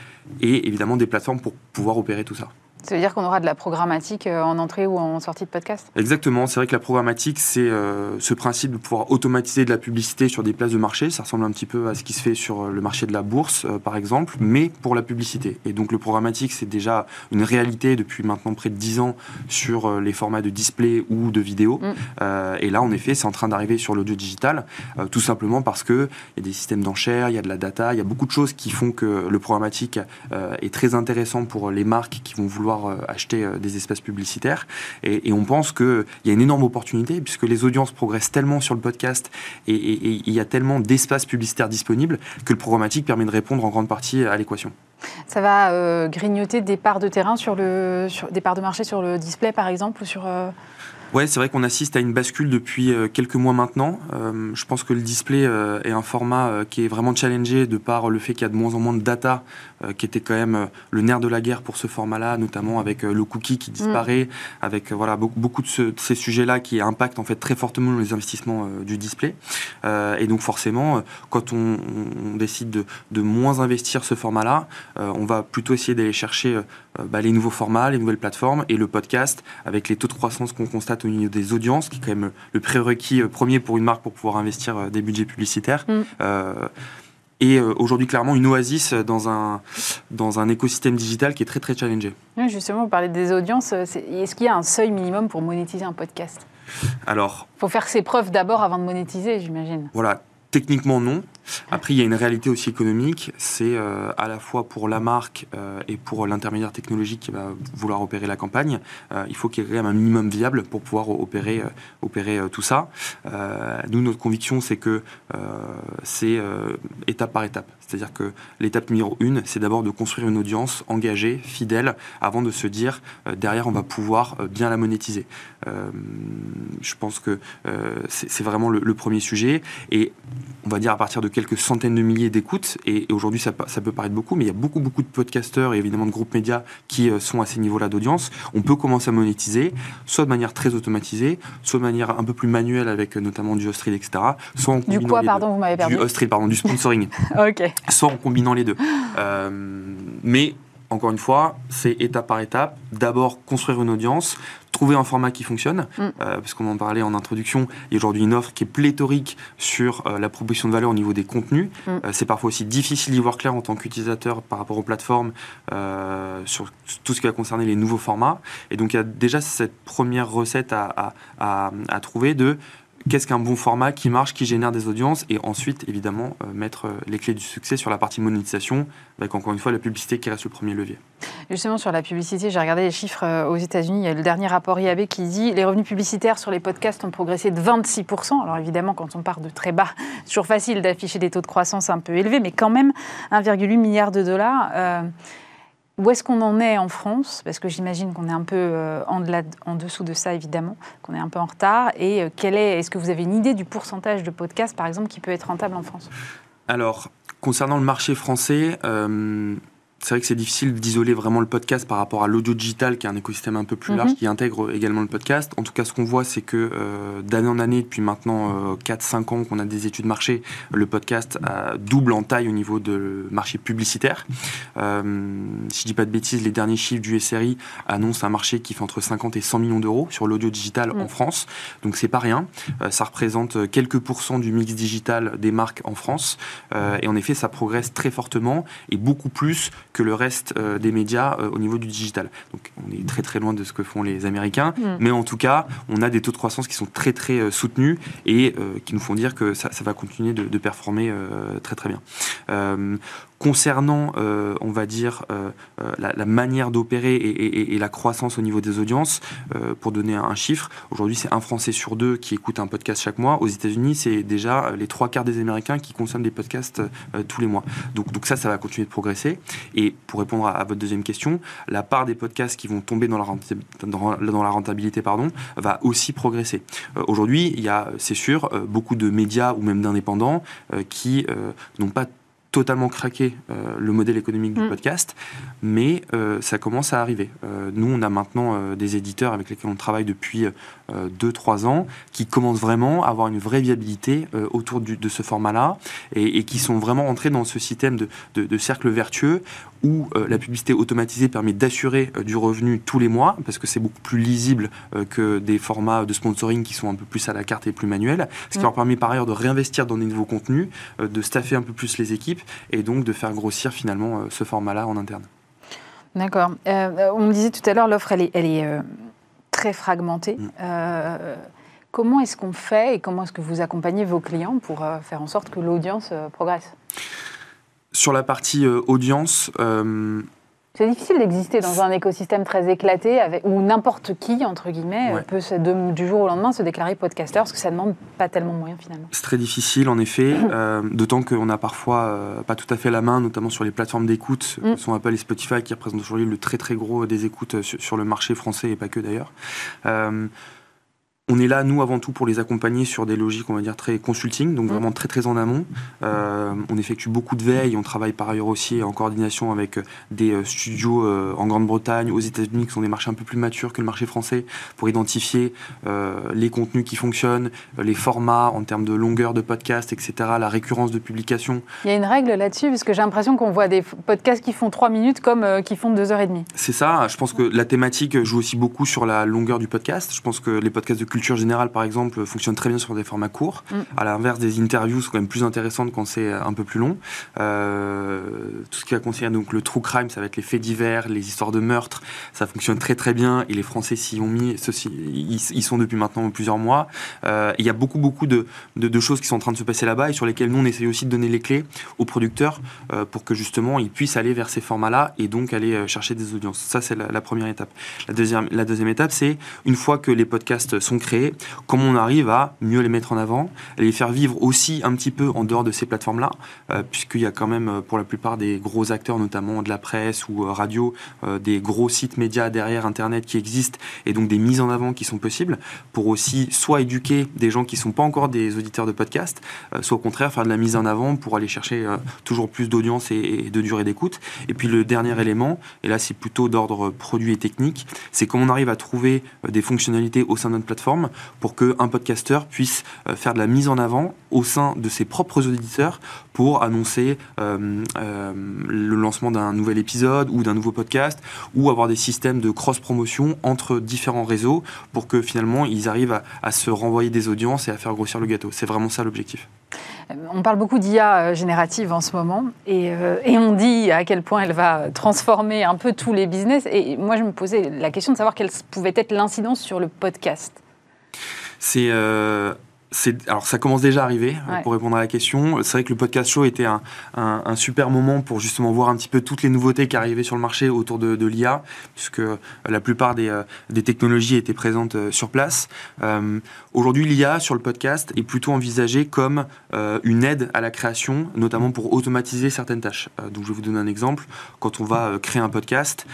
Speaker 3: et évidemment des plateformes pour pouvoir opérer tout ça.
Speaker 1: Ça veut dire qu'on aura de la programmatique euh, en entrée ou en sortie de podcast?
Speaker 3: Exactement. C'est vrai que la programmatique, c'est euh, ce principe de pouvoir automatiser de la publicité sur des places de marché. Ça ressemble un petit peu à ce qui se fait sur euh, le marché de la bourse, par exemple, mais pour la publicité. Et donc le programmatique, c'est déjà une réalité depuis maintenant près de 10 ans sur les formats de display ou de vidéo. Mm. et là, en effet, c'est en train d'arriver sur l'audio digital, tout simplement parce qu'il y a des systèmes d'enchères, il y a de la data, il y a beaucoup de choses qui font que le programmatique est très intéressant pour les marques qui vont vouloir euh, acheter euh, des espaces publicitaires. Et, on pense qu'il y a une énorme opportunité puisque les audiences progressent tellement sur le podcast et il y a tellement d'espaces publicitaires disponibles que le programmatique permet de répondre en grande partie à l'équation.
Speaker 1: Ça va euh, grignoter des parts de terrain sur le, sur, des parts de marché sur le display par exemple ou sur
Speaker 3: Ouais, c'est vrai qu'on assiste à une bascule depuis quelques mois maintenant. Euh, je pense que le display est un format qui est vraiment challengé de par le fait qu'il y a de moins en moins de data, qui était quand même le nerf de la guerre pour ce format-là, notamment avec le cookie qui disparaît, mm. avec voilà beaucoup, de, ces sujets-là qui impactent en fait très fortement les investissements du display. et donc forcément, quand on, décide de, de, moins investir ce format-là, on va plutôt essayer d'aller chercher bah, les nouveaux formats, les nouvelles plateformes et le podcast avec les taux de croissance qu'on constate au niveau des audiences, qui est quand même le prérequis euh, premier pour une marque pour pouvoir investir euh, des budgets publicitaires. Mm. Euh, et aujourd'hui, clairement, une oasis dans un, dans un écosystème digital qui est très, très challengé.
Speaker 1: Oui, justement, vous parlez des audiences. Est-ce qu'il y a un seuil minimum pour monétiser un podcast?
Speaker 3: Alors.
Speaker 1: Il faut faire ses preuves d'abord avant de monétiser, j'imagine.
Speaker 3: Voilà. Techniquement, non. Après, il y a une réalité aussi économique. C'est euh, à la fois pour la marque euh, et pour l'intermédiaire technologique qui va vouloir opérer la campagne. Euh, il faut qu'il y ait quand même un minimum viable pour pouvoir opérer, opérer tout ça. nous, notre conviction, c'est que c'est étape par étape. C'est-à-dire que l'étape numéro une, c'est d'abord de construire une audience engagée, fidèle, avant de se dire derrière on va pouvoir bien la monétiser. je pense que c'est vraiment le, le, premier sujet. Et on va dire à partir de quelques centaines de milliers d'écoutes, et, aujourd'hui ça, ça, peut paraître beaucoup, mais il y a beaucoup beaucoup de podcasteurs et évidemment de groupes médias qui euh, sont à ces niveaux-là d'audience. On peut commencer à monétiser, soit de manière très automatisée, soit de manière un peu plus manuelle avec euh, notamment du host etc. Soit en
Speaker 1: du quoi, pardon, vous m'avez perdu
Speaker 3: Du pardon, du sponsoring. [LAUGHS]
Speaker 1: ok.
Speaker 3: Soit en combinant les deux. Euh, mais encore une fois, c'est étape par étape. D'abord, construire une audience, trouver un format qui fonctionne, mm. euh, parce qu'on en parlait en introduction, il y a aujourd'hui une offre qui est pléthorique sur euh, la proposition de valeur au niveau des contenus. Mm. Euh, c'est parfois aussi difficile d'y voir clair en tant qu'utilisateur par rapport aux plateformes sur tout ce qui va concerner les nouveaux formats. Et donc il y a déjà cette première recette à, à, à trouver de qu'est-ce qu'un bon format qui marche, qui génère des audiences, et ensuite, évidemment, euh, mettre euh, les clés du succès sur la partie monétisation, avec encore une fois la publicité qui reste le premier levier.
Speaker 1: Justement, sur la publicité, j'ai regardé les chiffres euh, aux États-Unis. Il y a le dernier rapport IAB qui dit les revenus publicitaires sur les podcasts ont progressé de 26%. Alors évidemment, quand on part de très bas, [LAUGHS] c'est toujours facile d'afficher des taux de croissance un peu élevés, mais quand même 1,8 milliard de dollars. Où est-ce qu'on en est en France? Parce que j'imagine qu'on est un peu euh, en, dessous de ça, évidemment, qu'on est un peu en retard. Et euh, quel est, est-ce que vous avez une idée du pourcentage de podcasts, par exemple, qui peut être rentable en France?
Speaker 3: Alors, concernant le marché français, euh, c'est vrai que c'est difficile d'isoler vraiment le podcast par rapport à l'audio digital, qui est un écosystème un peu plus large, mhm. qui intègre également le podcast. En tout cas, ce qu'on voit, c'est que euh, d'année en année, depuis maintenant euh, 4-5 ans qu'on a des études marché, le podcast double en taille au niveau de marché publicitaire. Euh, si je dis pas de bêtises, les derniers chiffres du SRI annoncent un marché qui fait entre 50 et 100 millions d'euros sur l'audio digital en mhm. France. Donc c'est pas rien. Euh, ça représente quelques pourcents du mix digital des marques en France. Et en effet, ça progresse très fortement et beaucoup plus que le reste euh, des médias euh, au niveau du digital. Donc on est très très loin de ce que font les Américains, mm. mais en tout cas, on a des taux de croissance qui sont très très euh, soutenus et qui nous font dire que ça, va continuer de, de performer très très bien. Concernant, euh, on va dire, euh, euh, la, manière d'opérer et, la croissance au niveau des audiences, pour donner un, chiffre, aujourd'hui c'est un Français sur deux qui écoute un podcast chaque mois. Aux États-Unis, c'est déjà les trois quarts des Américains qui consomment des podcasts tous les mois. Donc, ça, ça va continuer de progresser. Et pour répondre à, votre deuxième question, la part des podcasts qui vont tomber dans la, dans, la rentabilité pardon, va aussi progresser. aujourd'hui, il y a, c'est sûr, beaucoup de médias ou même d'indépendants qui n'ont pas totalement craqué euh, le modèle économique du mm. podcast, mais euh, ça commence à arriver. Euh, nous, on a maintenant des éditeurs avec lesquels on travaille depuis 2-3 ans qui commencent vraiment à avoir une vraie viabilité autour de ce format-là et, qui sont vraiment entrés dans ce système de, de cercle vertueux où la publicité automatisée permet d'assurer du revenu tous les mois, parce que c'est beaucoup plus lisible que des formats de sponsoring qui sont un peu plus à la carte et plus manuels, ce qui mm. leur permet par ailleurs de réinvestir dans des nouveaux contenus, de staffer un peu plus les équipes et donc de faire grossir finalement euh, ce format-là en interne.
Speaker 1: D'accord. Euh, on me disait tout à l'heure, l'offre, elle est, elle est euh, très fragmentée. Mm. comment est-ce qu'on fait et comment est-ce que vous accompagnez vos clients pour faire en sorte que l'audience progresse?
Speaker 3: Sur la partie audience,
Speaker 1: c'est difficile d'exister dans un écosystème très éclaté avec, où n'importe qui, entre guillemets, peut du jour au lendemain se déclarer podcasteur parce que ça ne demande pas tellement de moyens finalement.
Speaker 3: C'est très difficile en effet, euh, d'autant qu'on a parfois euh, pas tout à fait la main, notamment sur les plateformes d'écoute, mm. sont Apple et Spotify qui représentent aujourd'hui le très très gros des écoutes sur, le marché français et pas que d'ailleurs. Euh, on est là, nous, avant tout, pour les accompagner sur des logiques, on va dire, très consulting, donc mm. vraiment très très en amont. Euh, on effectue beaucoup de veille, on travaille par ailleurs aussi en coordination avec euh, des euh, studios en Grande-Bretagne, aux États-Unis, qui sont des marchés un peu plus matures que le marché français, pour identifier les contenus qui fonctionnent, les formats en termes de longueur de podcast, etc., la récurrence de publication.
Speaker 1: Il y a une règle là-dessus, parce que j'ai l'impression qu'on voit des podcasts qui font 3 minutes comme qui font 2 heures et demie.
Speaker 3: C'est ça, je pense que la thématique joue aussi beaucoup sur la longueur du podcast. Je pense que les podcasts de culture générale, par exemple, fonctionne très bien sur des formats courts. Mm. À l'inverse, des interviews sont quand même plus intéressantes quand c'est un peu plus long. Euh, tout ce qui va concerner donc le true crime, ça va être les faits divers, les histoires de meurtre. Ça fonctionne très très bien et les Français s'y ont mis. Ceci, ils, sont depuis maintenant plusieurs mois. Euh, il y a beaucoup beaucoup de, de, choses qui sont en train de se passer là-bas et sur lesquelles nous on essaye aussi de donner les clés aux producteurs euh, pour que justement ils puissent aller vers ces formats-là et donc aller chercher des audiences. Ça c'est la, la, première étape. La deuxième, la deuxième étape, c'est une fois que les podcasts sont créés, comment on arrive à mieux les mettre en avant, les faire vivre aussi un petit peu en dehors de ces plateformes-là, euh, puisqu'il y a quand même euh, pour la plupart des gros acteurs, notamment de la presse ou euh, radio, des gros sites médias derrière Internet qui existent et donc des mises en avant qui sont possibles pour aussi soit éduquer des gens qui ne sont pas encore des auditeurs de podcast, soit au contraire faire de la mise en avant pour aller chercher toujours plus d'audience et, de durée d'écoute. Et puis le dernier élément, et là c'est plutôt d'ordre produit et technique, c'est comment on arrive à trouver des fonctionnalités au sein de notre plateforme pour qu'un podcasteur puisse euh, faire de la mise en avant au sein de ses propres auditeurs pour annoncer euh, euh, le lancement d'un nouvel épisode ou d'un nouveau podcast ou avoir des systèmes de cross-promotion entre différents réseaux pour que finalement ils arrivent à, se renvoyer des audiences et à faire grossir le gâteau. C'est vraiment ça l'objectif.
Speaker 1: On parle beaucoup d'IA générative en ce moment et, et, on dit à quel point elle va transformer un peu tous les business. Et moi, je me posais la question de savoir quelle pouvait être l'incidence sur le podcast.
Speaker 3: C'est euh, alors ça commence déjà à arriver euh, pour répondre à la question. C'est vrai que le podcast show était un, un, super moment pour justement voir un petit peu toutes les nouveautés qui arrivaient sur le marché autour de, de l'IA, puisque euh, la plupart des, euh, des, technologies étaient présentes sur place. Aujourd'hui, l'IA sur le podcast est plutôt envisagée comme une aide à la création, notamment pour automatiser certaines tâches. donc je vais vous donner un exemple. Quand on va créer un podcast,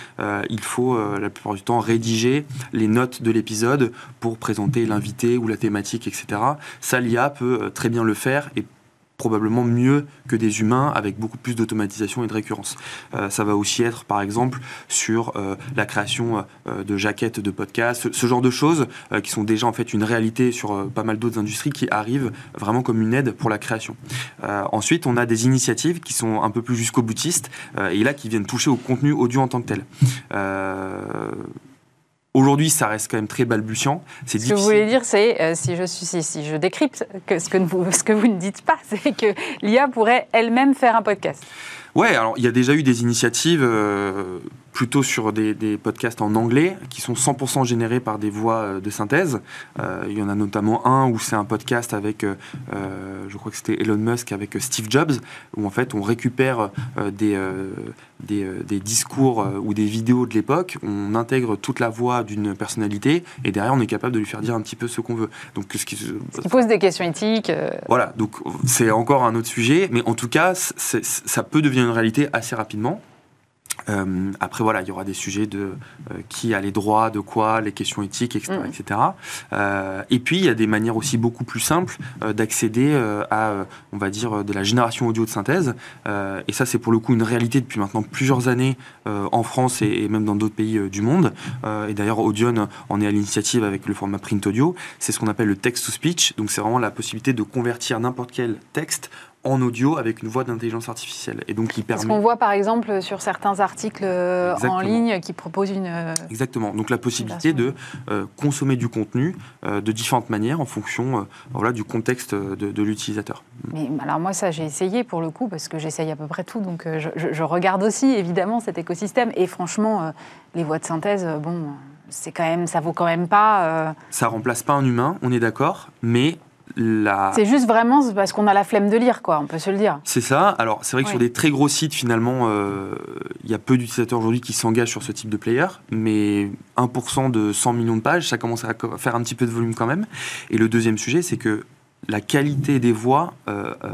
Speaker 3: il faut la plupart du temps rédiger les notes de l'épisode pour présenter l'invité ou la thématique, etc. Ça, l'IA peut euh, très bien le faire et probablement mieux que des humains avec beaucoup plus d'automatisation et de récurrence. Euh, ça va aussi être par exemple sur euh, la création de jaquettes de podcasts, ce, genre de choses qui sont déjà en fait une réalité sur pas mal d'autres industries qui arrivent vraiment comme une aide pour la création. ensuite, on a des initiatives qui sont un peu plus jusqu'au boutiste et là qui viennent toucher au contenu audio en tant que tel. Aujourd'hui, ça reste quand même très balbutiant.
Speaker 1: Ce que vous voulez dire, c'est, euh, si, je suis, si, je décrypte, que ce, que vous, [LAUGHS] ce que vous ne dites pas, c'est que l'IA pourrait elle-même faire un podcast.
Speaker 3: Ouais, alors il y a déjà eu des initiatives euh, plutôt sur des, podcasts en anglais qui sont 100% générés par des voix euh, de synthèse. Euh, il y en a notamment un où c'est un podcast avec, je crois que c'était Elon Musk avec Steve Jobs, où en fait on récupère des, des, discours ou des vidéos de l'époque, on intègre toute la voix d'une personnalité et derrière on est capable de lui faire dire un petit peu ce qu'on veut.
Speaker 1: Donc ce qui, ce qui pose des questions éthiques.
Speaker 3: Voilà, donc c'est encore un autre sujet, mais en tout cas ça peut devenir une réalité assez rapidement. Euh, après, voilà, il y aura des sujets de euh, qui a les droits, de quoi, les questions éthiques, etc. etc. Mm. Euh, et puis, il y a des manières aussi beaucoup plus simples d'accéder à, on va dire, de la génération audio de synthèse. et ça, c'est pour le coup une réalité depuis maintenant plusieurs années en France et, même dans d'autres pays du monde. et d'ailleurs, Audion en est à l'initiative avec le format print audio. C'est ce qu'on appelle le text-to-speech. Donc, c'est vraiment la possibilité de convertir n'importe quel texte en audio avec une voix d'intelligence artificielle.
Speaker 1: Et donc, permet... Ce qu'on voit par exemple sur certains articles euh, en ligne qui proposent une. Euh,
Speaker 3: Exactement. Donc, la possibilité de euh, consommer du contenu de différentes manières en fonction voilà, du contexte de, l'utilisateur.
Speaker 1: Mais alors, moi, ça, j'ai essayé pour le coup, parce que j'essaye à peu près tout. Donc, je, je, regarde aussi évidemment cet écosystème. Et franchement, les voix de synthèse, bon. C'est quand même, ça vaut quand même pas.
Speaker 3: Ça remplace pas un humain, on est d'accord, mais
Speaker 1: c'est juste vraiment parce qu'on a la flemme de lire, quoi, on peut se le dire.
Speaker 3: C'est ça. Alors, c'est vrai que sur des très gros sites, finalement, euh, il y a peu d'utilisateurs aujourd'hui qui s'engagent sur ce type de player, mais 1% de 100 millions de pages, ça commence à faire un petit peu de volume quand même. Et le deuxième sujet, c'est que la qualité des voix euh, euh,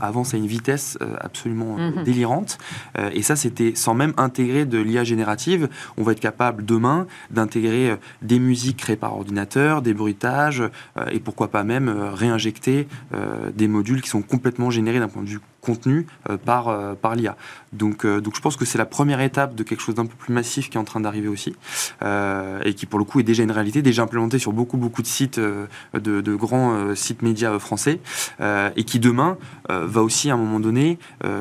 Speaker 3: avance à une vitesse euh, absolument mhm. délirante. et ça, c'était sans même intégrer de l'IA générative. On va être capable demain d'intégrer des musiques créées par ordinateur, des bruitages, et pourquoi pas même réinjecter des modules qui sont complètement générés d'un point de vue contenu euh, par, euh, par l'IA. Donc, euh, donc je pense que c'est la première étape de quelque chose d'un peu plus massif qui est en train d'arriver aussi, et qui pour le coup est déjà une réalité, déjà implémenté sur beaucoup, beaucoup de sites, de, de grands sites médias français, et qui demain va aussi à un moment donné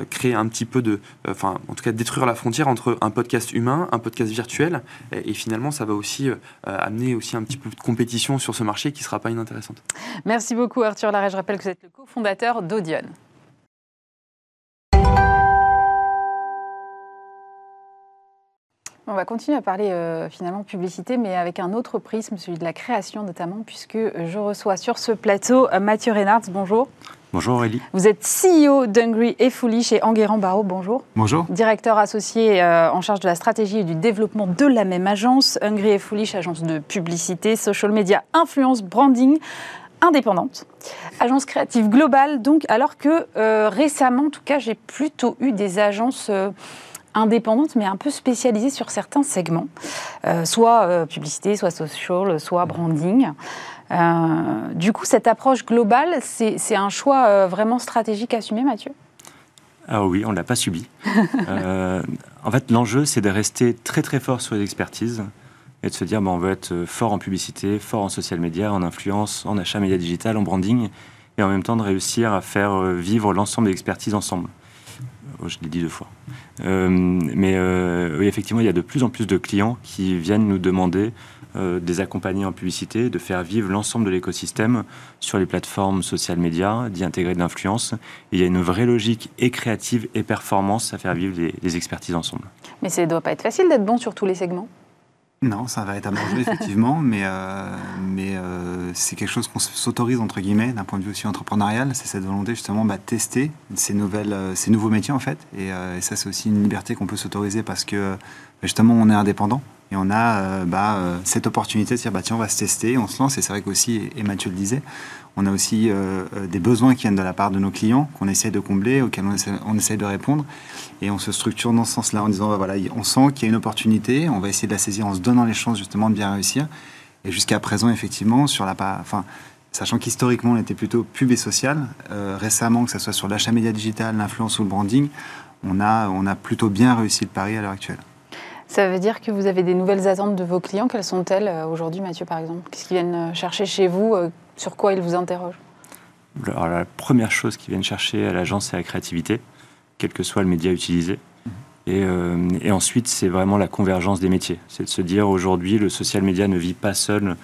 Speaker 3: créer un petit peu de, enfin en tout cas détruire la frontière entre un podcast humain, un podcast virtuel, et, finalement ça va aussi amener aussi un petit peu de compétition sur ce marché qui sera pas inintéressante.
Speaker 1: Merci beaucoup Arthur Larrey, je rappelle que vous êtes le cofondateur d'Audion. On va continuer à parler euh, finalement publicité, mais avec un autre prisme, celui de la création notamment, puisque je reçois sur ce plateau euh, Mathieu Reynards. Bonjour.
Speaker 4: Bonjour Aurélie.
Speaker 1: Vous êtes CEO d'Hungry et Foolish chez Enguerrand Barreau. Bonjour.
Speaker 4: Bonjour.
Speaker 1: Directeur associé euh, en charge de la stratégie et du développement de la même agence, Hungry et Foolish, agence de publicité, social media, influence, branding indépendante, agence créative globale. Donc, alors que récemment, en tout cas, j'ai plutôt eu des agences indépendante, mais un peu spécialisée sur certains segments, euh, soit euh, publicité, soit social, soit branding. Euh, du coup, cette approche globale, c'est un choix vraiment stratégique assumé, Mathieu?
Speaker 4: Ah oui, on ne l'a pas subi. [LAUGHS] en fait, l'enjeu, c'est de rester très très fort sur les expertises et de se dire, bon, on veut être fort en publicité, fort en social media, en influence, en achat média digital, en branding, et en même temps de réussir à faire vivre l'ensemble des expertises ensemble. Je l'ai dit deux fois. Euh, mais euh, oui, effectivement, il y a de plus en plus de clients qui viennent nous demander euh, des accompagner en publicité, de faire vivre l'ensemble de l'écosystème sur les plateformes social médias, d'y intégrer de l'influence. Il y a une vraie logique et créative et performance à faire vivre les, expertises ensemble.
Speaker 1: Mais ça ne doit pas être facile d'être bon sur tous les segments
Speaker 5: Non, c'est un véritable enjeu, effectivement, mais, euh, mais euh, c'est quelque chose qu'on s'autorise, entre guillemets, d'un point de vue aussi entrepreneurial. C'est cette volonté, justement, bah, de tester ces, nouvelles, euh, ces nouveaux métiers, en fait. Et, et ça, c'est aussi une liberté qu'on peut s'autoriser parce que, bah, justement, on est indépendant. Et on a bah, cette opportunité de dire, bah, tiens, on va se tester, on se lance. Et c'est vrai qu'aussi, et Mathieu le disait, on a aussi euh, euh, des besoins qui viennent de la part de nos clients, qu'on essaie de combler, auxquels on essaie, de répondre. Et on se structure dans ce sens-là en disant, voilà, on sent qu'il y a une opportunité, on va essayer de la saisir en se donnant les chances justement de bien réussir. Et jusqu'à présent, effectivement, sur la enfin, sachant qu'historiquement, on était plutôt pub et social, euh, récemment, que ce soit sur l'achat média digital, l'influence ou le branding, on a, on a plutôt bien réussi le pari à l'heure actuelle.
Speaker 1: Ça veut dire que vous avez des nouvelles attentes de vos clients. Quelles sont-elles aujourd'hui, Mathieu, par exemple? Qu'est-ce qu'ils viennent chercher chez vous sur quoi ils vous interrogent
Speaker 4: Alors, La première chose qu'ils viennent chercher à l'agence, c'est la créativité, quel que soit le média utilisé. Et, euh, et, ensuite, c'est vraiment la convergence des métiers. C'est de se dire aujourd'hui, le social media ne vit pas seul.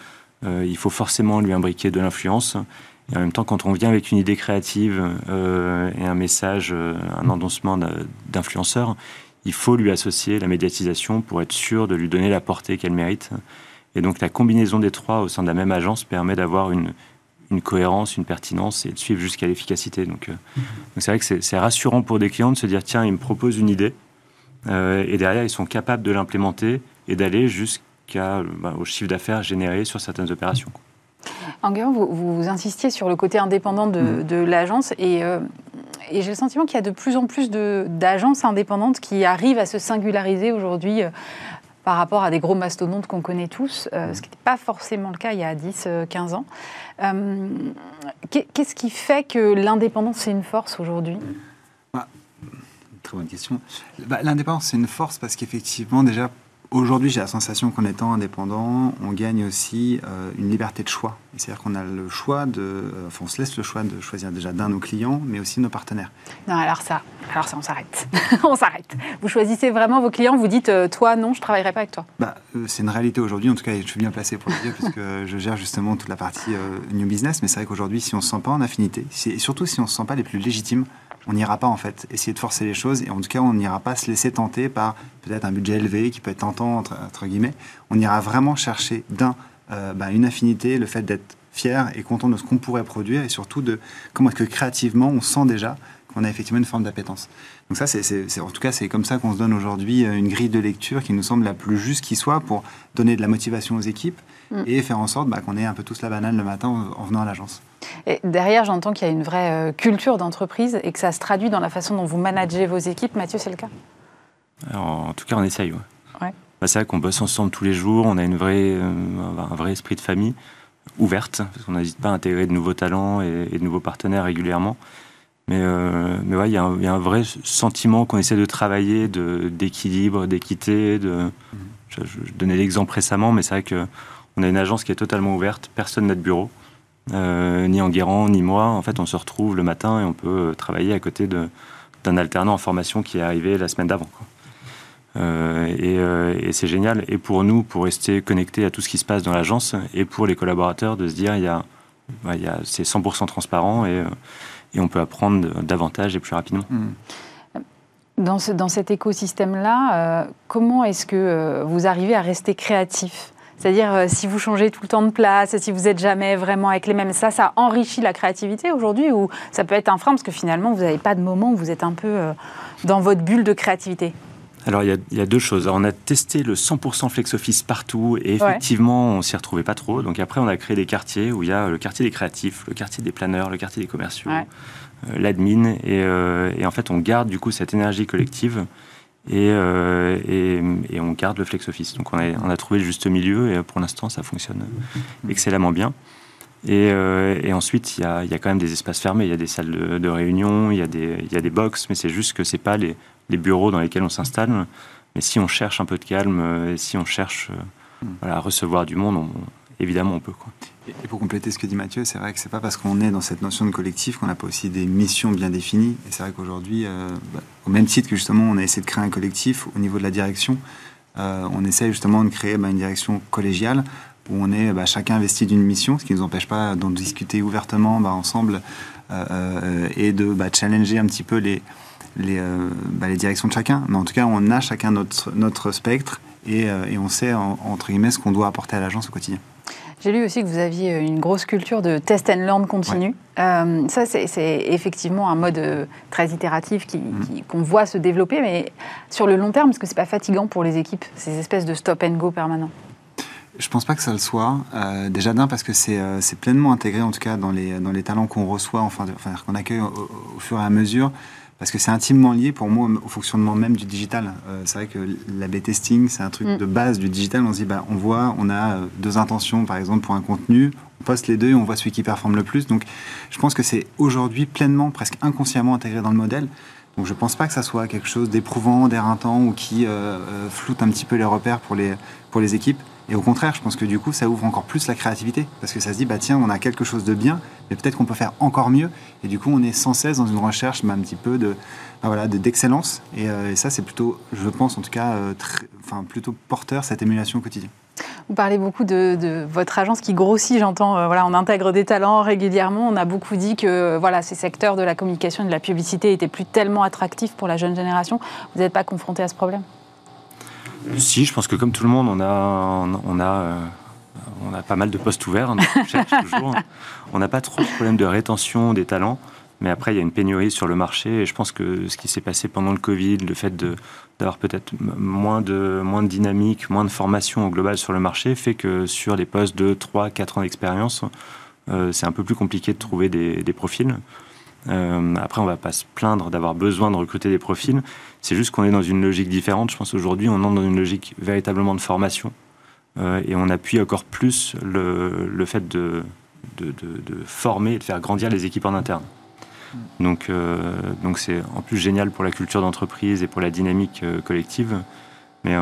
Speaker 4: Euh, il faut forcément lui imbriquer de l'influence. Et en même temps, quand on vient avec une idée créative euh, et un message, un endossement d'influenceur, il faut lui associer la médiatisation pour être sûr de lui donner la portée qu'elle mérite. Et donc la combinaison des trois au sein de la même agence permet d'avoir une, une cohérence, une pertinence et de suivre jusqu'à l'efficacité. Donc euh, mhm. c'est vrai que c'est rassurant pour des clients de se dire tiens, ils me proposent une idée euh, et derrière ils sont capables de l'implémenter et d'aller jusqu'à bah, au chiffre d'affaires généré sur certaines opérations.
Speaker 1: Enguerrand, vous, vous, insistiez sur le côté indépendant de, mhm. de l'agence et, euh, et j'ai le sentiment qu'il y a de plus en plus d'agences indépendantes qui arrivent à se singulariser aujourd'hui par rapport à des gros mastodontes qu'on connaît tous, euh, ce qui n'était pas forcément le cas il y a 10-15 euh, ans. Euh, qu'est-ce qui fait que l'indépendance, c'est une force aujourd'hui?
Speaker 5: Bah, Très bonne question. Bah, l'indépendance, c'est une force parce qu'effectivement, déjà, Aujourd'hui, j'ai la sensation qu'en étant indépendant, on gagne aussi euh, une liberté de choix. C'est-à-dire qu'on a le choix de, euh, enfin, on se laisse le choix de choisir déjà d'un de nos clients, mais aussi de nos partenaires.
Speaker 1: Non, alors ça, alors ça, on s'arrête. [LAUGHS] on s'arrête. Vous choisissez vraiment vos clients. Vous dites, euh, toi, non, je travaillerai pas avec toi.
Speaker 5: Bah, c'est une réalité aujourd'hui. En tout cas, je suis bien placé pour le dire puisque [LAUGHS] je gère justement toute la partie new business. Mais c'est vrai qu'aujourd'hui, si on se sent pas en affinité, et surtout si on se sent pas les plus légitimes on n'ira pas en fait essayer de forcer les choses et en tout cas on n'ira pas se laisser tenter par peut-être un budget élevé qui peut être tentant entre, guillemets. On ira vraiment chercher d'un euh, bah, une affinité, le fait d'être fier et content de ce qu'on pourrait produire et surtout de comment est-ce que créativement on sent déjà qu'on a effectivement une forme d'appétence. Donc ça, c'est, en tout cas, c'est comme ça qu'on se donne aujourd'hui euh, une grille de lecture qui nous semble la plus juste qui soit pour donner de la motivation aux équipes mm. et faire en sorte bah, qu'on ait un peu tous la banane le matin en venant à l'agence.
Speaker 1: Et derrière, j'entends qu'il y a une vraie euh, culture d'entreprise et que ça se traduit dans la façon dont vous managez vos équipes. Mathieu, c'est le cas?
Speaker 4: En tout cas, on essaye. Ouais. Bah, c'est vrai qu'on bosse ensemble tous les jours. On a une vraie, euh, un vrai esprit de famille ouverte, parce qu'on n'hésite pas à intégrer de nouveaux talents et, de nouveaux partenaires régulièrement. Mais, euh, mais ouais, il y, a un vrai sentiment qu'on essaie de travailler d'équilibre, d'équité. De... Mmh. Je, je, donnais l'exemple récemment, mais c'est vrai qu'on a une agence qui est totalement ouverte, personne n'a de bureau. Euh, ni Enguerrand, ni moi. En fait, on se retrouve le matin et on peut euh, travailler à côté d'un alternant en formation qui est arrivé la semaine d'avant. Euh, et, c'est génial. Et pour nous, pour rester connectés à tout ce qui se passe dans l'agence, et pour les collaborateurs, de se dire, il y a, bah, il y a, c'est 100% transparent et, et, on peut apprendre davantage et plus rapidement. Mmh.
Speaker 1: Dans, ce, dans, cet écosystème-là, comment est-ce que vous arrivez à rester créatif? C'est-à-dire, euh, si vous changez tout le temps de place, si vous n'êtes jamais vraiment avec les mêmes, ça, ça enrichit la créativité aujourd'hui ou ça peut être un frein parce que finalement, vous n'avez pas de moment où vous êtes un peu euh, dans votre bulle de créativité
Speaker 4: alors, il y, a, deux choses. on a testé le 100% flex office partout et effectivement, on s'y retrouvait pas trop. Donc, après, on a créé des quartiers où il y a le quartier des créatifs, le quartier des planeurs, le quartier des commerciaux, euh, l'admin. Et, et, en fait, on garde du coup cette énergie collective euh, et, on garde le flex office. Donc on a, trouvé le juste milieu et pour l'instant ça fonctionne excellemment bien. Et, euh, ensuite il y, a, quand même des espaces fermés, il y a des salles de, réunion, il y, a des, il box, mais c'est juste que c'est pas les, bureaux dans lesquels on s'installe. Mais si on cherche un peu de calme, euh, si on cherche à recevoir du monde, on, évidemment on peut. Quoi.
Speaker 5: Et pour compléter ce que dit Mathieu, c'est vrai que c'est pas parce qu'on est dans cette notion de collectif qu'on n'a pas aussi des missions bien définies. Et c'est vrai qu'aujourd'hui, euh, bah, au même titre que justement on a essayé de créer un collectif au niveau de la direction, euh, on essaie justement de créer bah, une direction collégiale où on est bah, chacun investi d'une mission, ce qui ne nous empêche pas d'en discuter ouvertement ensemble euh, et de challenger un petit peu les, directions de chacun. Mais en tout cas, on a chacun notre, spectre et, on sait, en- entre guillemets, ce qu'on doit apporter à l'agence au quotidien.
Speaker 1: J'ai lu aussi que vous aviez une grosse culture de test and learn continu. Euh, ça, c'est effectivement un mode euh, très itératif qui- qu'on voit se développer, mais sur le long terme, est-ce que c'est pas fatigant pour les équipes, ces espèces de stop and go permanents?
Speaker 5: Je pense pas que ça le soit. Euh, déjà d'un parce que c'est euh, pleinement intégré en tout cas dans les, dans les talents qu'on reçoit, enfin, qu'on accueille au, au fur et à mesure. Parce que c'est intimement lié pour moi au fonctionnement même du digital. Euh, c'est vrai que l'AB testing, c'est un truc
Speaker 1: Mm.
Speaker 5: de base du digital. On se dit, bah, on voit, on a euh, deux intentions par exemple pour un contenu, on poste les deux et on voit celui qui performe le plus. Donc je pense que c'est aujourd'hui pleinement, presque inconsciemment intégré dans le modèle. Donc je pense pas que ça soit quelque chose d'éprouvant, d'éreintant ou qui euh, euh, floute un petit peu les repères pour les, pour les équipes. Et au contraire, je pense que du coup, ça ouvre encore plus la créativité. Parce que ça se dit, bah tiens, on a quelque chose de bien, mais peut-être qu'on peut faire encore mieux. Et du coup, on est sans cesse dans une recherche un petit peu de, bah, voilà, de- d'excellence. Et, euh, et ça, c'est plutôt, je pense en tout cas, euh, enfin, plutôt porteur, cette émulation au quotidien.
Speaker 1: Vous parlez beaucoup de, votre agence qui grossit, j'entends. euh, voilà, on intègre des talents régulièrement. On a beaucoup dit que voilà, ces secteurs de la communication et de la publicité étaient plus tellement attractifs pour la jeune génération. Vous n'êtes pas confronté à ce problème?
Speaker 4: Si, je pense que comme tout le monde, on a, on a, euh, on a pas mal de postes ouverts. on cherche [LAUGHS] toujours. On n'a pas trop de problème de rétention des talents. Mais après, il y a une pénurie sur le marché. Et je pense que ce qui s'est passé pendant le Covid, le fait d'avoir peut-être moins de, moins de dynamique, moins de formation au global sur le marché, fait que sur les postes de 3-4 ans d'expérience, euh, c'est un peu plus compliqué de trouver des, des profils. Euh, après, on va pas se plaindre d'avoir besoin de recruter des profils. C'est juste qu'on est dans une logique différente. Je pense aujourd'hui, on entre dans une logique véritablement de formation. Euh, et on appuie encore plus le, fait de, former et de faire grandir les équipes en interne. Donc, euh, donc c'est en plus génial pour la culture d'entreprise et pour la dynamique collective. Mais,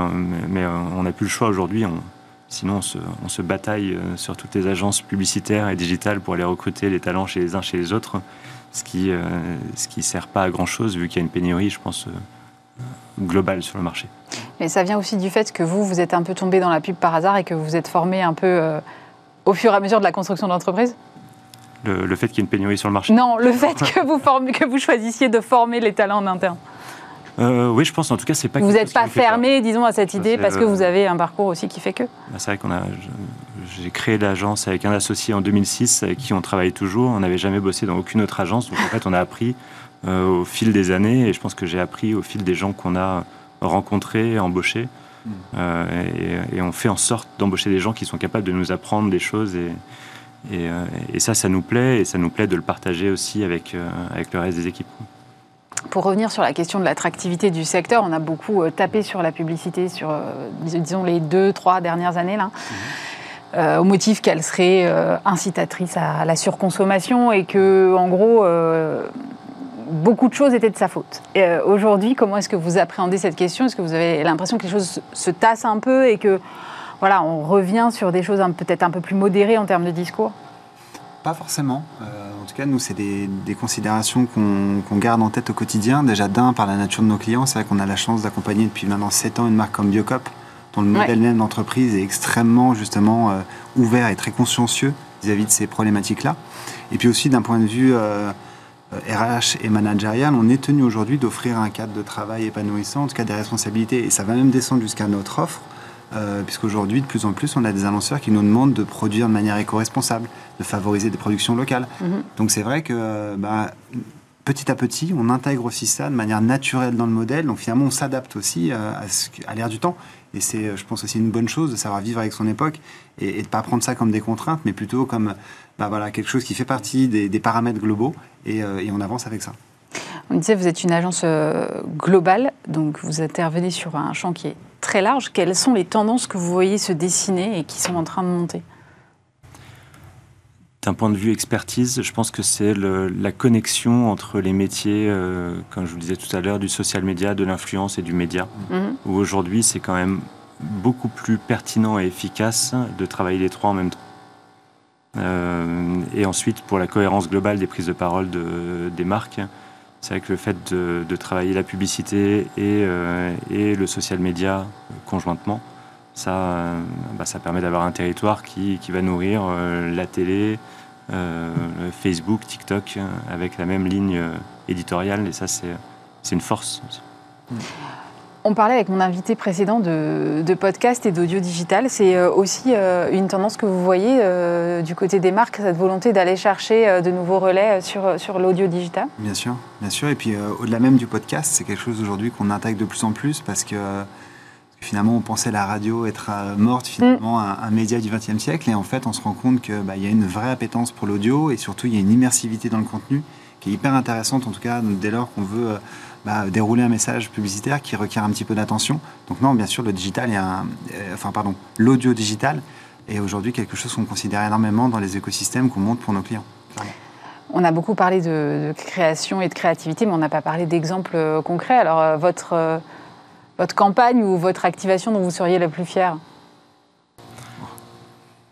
Speaker 4: mais, on n'a plus le choix aujourd'hui. On- Sinon, on se, on se bataille sur toutes les agences publicitaires et digitales pour aller recruter les talents chez les uns chez les autres, ce qui ne ce qui sert pas à grand-chose vu qu'il y a une pénurie, je pense, euh, globale sur le marché.
Speaker 1: Mais ça vient aussi du fait que vous, vous êtes un peu tombé dans la pub par hasard et que vous êtes formé un peu euh, au fur et à mesure de la construction d'entreprise?
Speaker 4: Le, le fait qu'il y ait une pénurie sur le marché?
Speaker 1: Non, le fait que vous, que vous choisissiez de former les talents en interne.
Speaker 4: Euh, oui, je pense en tout cas, c'est pas
Speaker 1: vous
Speaker 4: quelque
Speaker 1: n'êtes pas fermé, disons, à cette
Speaker 4: Ça,
Speaker 1: idée parce que
Speaker 4: euh,
Speaker 1: vous avez un parcours aussi qui fait que.
Speaker 4: Bah, C'est vrai qu'on a. J'ai créé l'agence avec un associé en 2006 avec qui on travaille toujours. On n'avait jamais bossé dans aucune autre agence. Donc en fait, on a appris euh, au fil des années et je pense que j'ai appris au fil des gens qu'on a rencontrés, embauchés.
Speaker 5: Mm.
Speaker 4: Euh, et, et on fait en sorte d'embaucher des gens qui sont capables de nous apprendre des choses. Et, et, euh, et ça, ça nous plaît et ça nous plaît de le partager aussi avec, euh, avec le reste des équipes.
Speaker 1: Pour revenir sur la question de l'attractivité du secteur, on a beaucoup euh, tapé sur la publicité sur, euh, dis- disons, les deux, trois dernières années, là, euh, au motif qu'elle serait euh, incitatrice à la surconsommation et que, en gros, euh, beaucoup de choses étaient de sa faute. Aujourd'hui, comment est-ce que vous appréhendez cette question? Est-ce que vous avez l'impression que les choses se tassent un peu et que, voilà, on revient sur des choses peut-être un peu plus modérées en termes de discours?
Speaker 5: Pas forcément. Euh, en tout cas, nous, c'est des, des considérations qu'on garde en tête au quotidien. Déjà, d'un, par la nature de nos clients. C'est vrai qu'on a la chance d'accompagner depuis maintenant 7 ans une marque comme Biocop, dont le modèle même d'entreprise est extrêmement, justement, euh, ouvert et très consciencieux vis-à-vis de ces problématiques-là. Et puis aussi, d'un point de vue euh, euh, RH et managérial, on est tenu aujourd'hui d'offrir un cadre de travail épanouissant, en tout cas des responsabilités. Et ça va même descendre jusqu'à notre offre. Euh, puisqu'aujourd'hui, de plus en plus, on a des annonceurs qui nous demandent de produire de manière éco-responsable, de favoriser des productions locales.
Speaker 1: Mhm.
Speaker 5: Donc c'est vrai que bah, petit à petit, on intègre aussi ça de manière naturelle dans le modèle. Donc finalement, on s'adapte aussi euh, à, à l'ère du temps. Et c'est, je pense, aussi une bonne chose de savoir vivre avec son époque et, et de ne pas prendre ça comme des contraintes, mais plutôt comme bah, voilà, quelque chose qui fait partie des, des paramètres globaux et, euh, et on avance avec ça.
Speaker 1: On disait, vous êtes une agence globale, donc vous intervenez sur un champ qui est très large. Quelles sont les tendances que vous voyez se dessiner et qui sont en train de monter?
Speaker 4: D'un point de vue expertise, je pense que c'est la connexion entre les métiers, euh, comme je vous le disais tout à l'heure, du social media, de l'influence et du média.
Speaker 1: Mhm.
Speaker 4: Où aujourd'hui, c'est quand même beaucoup plus pertinent et efficace de travailler les trois en même temps. Euh, et ensuite, pour la cohérence globale des prises de parole de- des marques, c'est vrai que le fait de, travailler la publicité et, euh, et le social media conjointement, ça, euh, bah, permet d'avoir un territoire qui, va nourrir euh, la télé, Facebook, TikTok, avec la même ligne éditoriale. Et ça, c'est une force. aussi.
Speaker 1: On parlait avec mon invité précédent de, de podcast et d'audio digital. C'est euh, aussi euh, une tendance que vous voyez euh, du côté des marques, cette volonté d'aller chercher de nouveaux relais sur, sur l'audio digital
Speaker 5: Bien sûr, bien sûr. Et puis au-delà même du podcast, c'est quelque chose aujourd'hui qu'on intègre de plus en plus parce que finalement on pensait la radio être morte, finalement un, un média du XXe siècle. Et en fait, on se rend compte qu'il bah, y a une vraie appétence pour l'audio et surtout il y a une immersivité dans le contenu qui est hyper intéressante en tout cas dès lors qu'on veut bah, dérouler un message publicitaire qui requiert un petit peu d'attention. Donc non, bien sûr, le digital euh, enfin pardon, l'audio digital est aujourd'hui quelque chose qu'on considère énormément dans les écosystèmes qu'on monte pour nos clients.
Speaker 1: On a beaucoup parlé de, création et de créativité, mais on n'a pas parlé d'exemples euh, concrets. Alors, euh, votre, votre campagne ou votre activation dont vous seriez la plus fière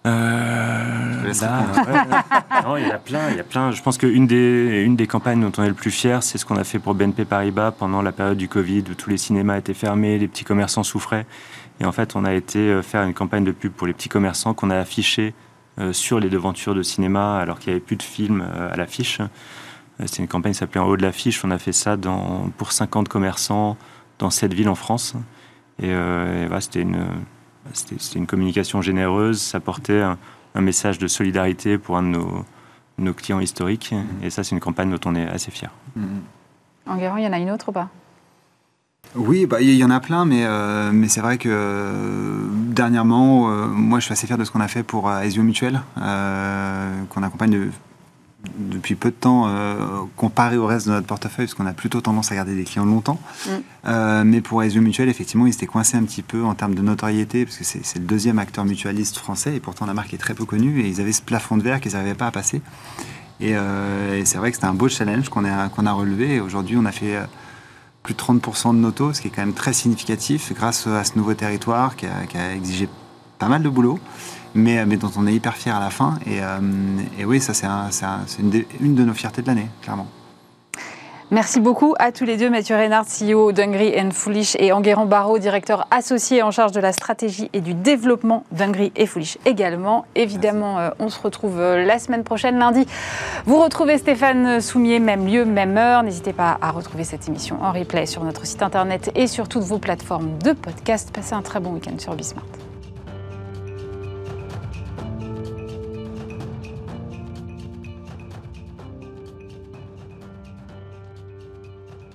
Speaker 4: Euh, là, ouais, [LAUGHS] non, il y en a plein, il y a plein. Je pense qu'une des, une des campagnes dont on est le plus fier, c'est ce qu'on a fait pour BNP Paribas pendant la période du Covid où tous les cinémas étaient fermés, les petits commerçants souffraient. Et en fait, on a été euh, faire une campagne de pub pour les petits commerçants qu'on a affiché euh, sur les devantures de cinéma alors qu'il n'y avait plus de films euh, à l'affiche. C'était une campagne qui s'appelait En haut de l'affiche. On a fait ça dans, pour 50 commerçants dans cette ville en France. Et, euh, et voilà, c'était une, c'était une communication généreuse. Ça portait un, un message de solidarité pour un de nos, nos clients historiques. Et ça, c'est une campagne dont on est assez fier.
Speaker 5: Mhm.
Speaker 1: Enguerrand, il y en a une autre ou pas?
Speaker 5: Oui, bah, il y en a plein, mais, euh, mais c'est vrai que euh, dernièrement, euh, moi je suis assez fier de ce qu'on a fait pour euh, Aesio Mutuel, euh, qu'on accompagne de- depuis peu de temps euh, comparé au reste de notre portefeuille, parce qu'on a plutôt tendance à garder des clients longtemps.
Speaker 1: Mm.
Speaker 5: Euh, mais pour Aesio Mutuel, effectivement, ils étaient coincés un petit peu en termes de notoriété, parce que c'est le deuxième acteur mutualiste français, et pourtant la marque est très peu connue, et ils avaient ce plafond de verre qu'ils n'arrivaient pas à passer. Et, euh, et c'est vrai que c'était un beau challenge qu'on a, qu'on a relevé, et aujourd'hui on a fait... plus de 30% de nos taux, ce qui est quand même très significatif grâce à ce nouveau territoire qui a, qui a exigé pas mal de boulot, mais, mais dont on est hyper fier à la fin. Et, euh, et oui, ça c'est un- c'est un- c'est une, de nos fiertés de l'année, clairement.
Speaker 1: Merci beaucoup à tous les deux, Mathieu Reynard, CEO d'Hungry and Foolish, et Enguerrand Barraud, directeur associé en charge de la stratégie et du développement d'Hungry et Foolish également. Évidemment, euh, on se retrouve euh, la semaine prochaine, lundi. Vous retrouvez Stéphane Soumier, même lieu, même heure. N'hésitez pas à retrouver cette émission en replay sur notre site internet et sur toutes vos plateformes de podcast. Passez un très bon week-end sur Bismart.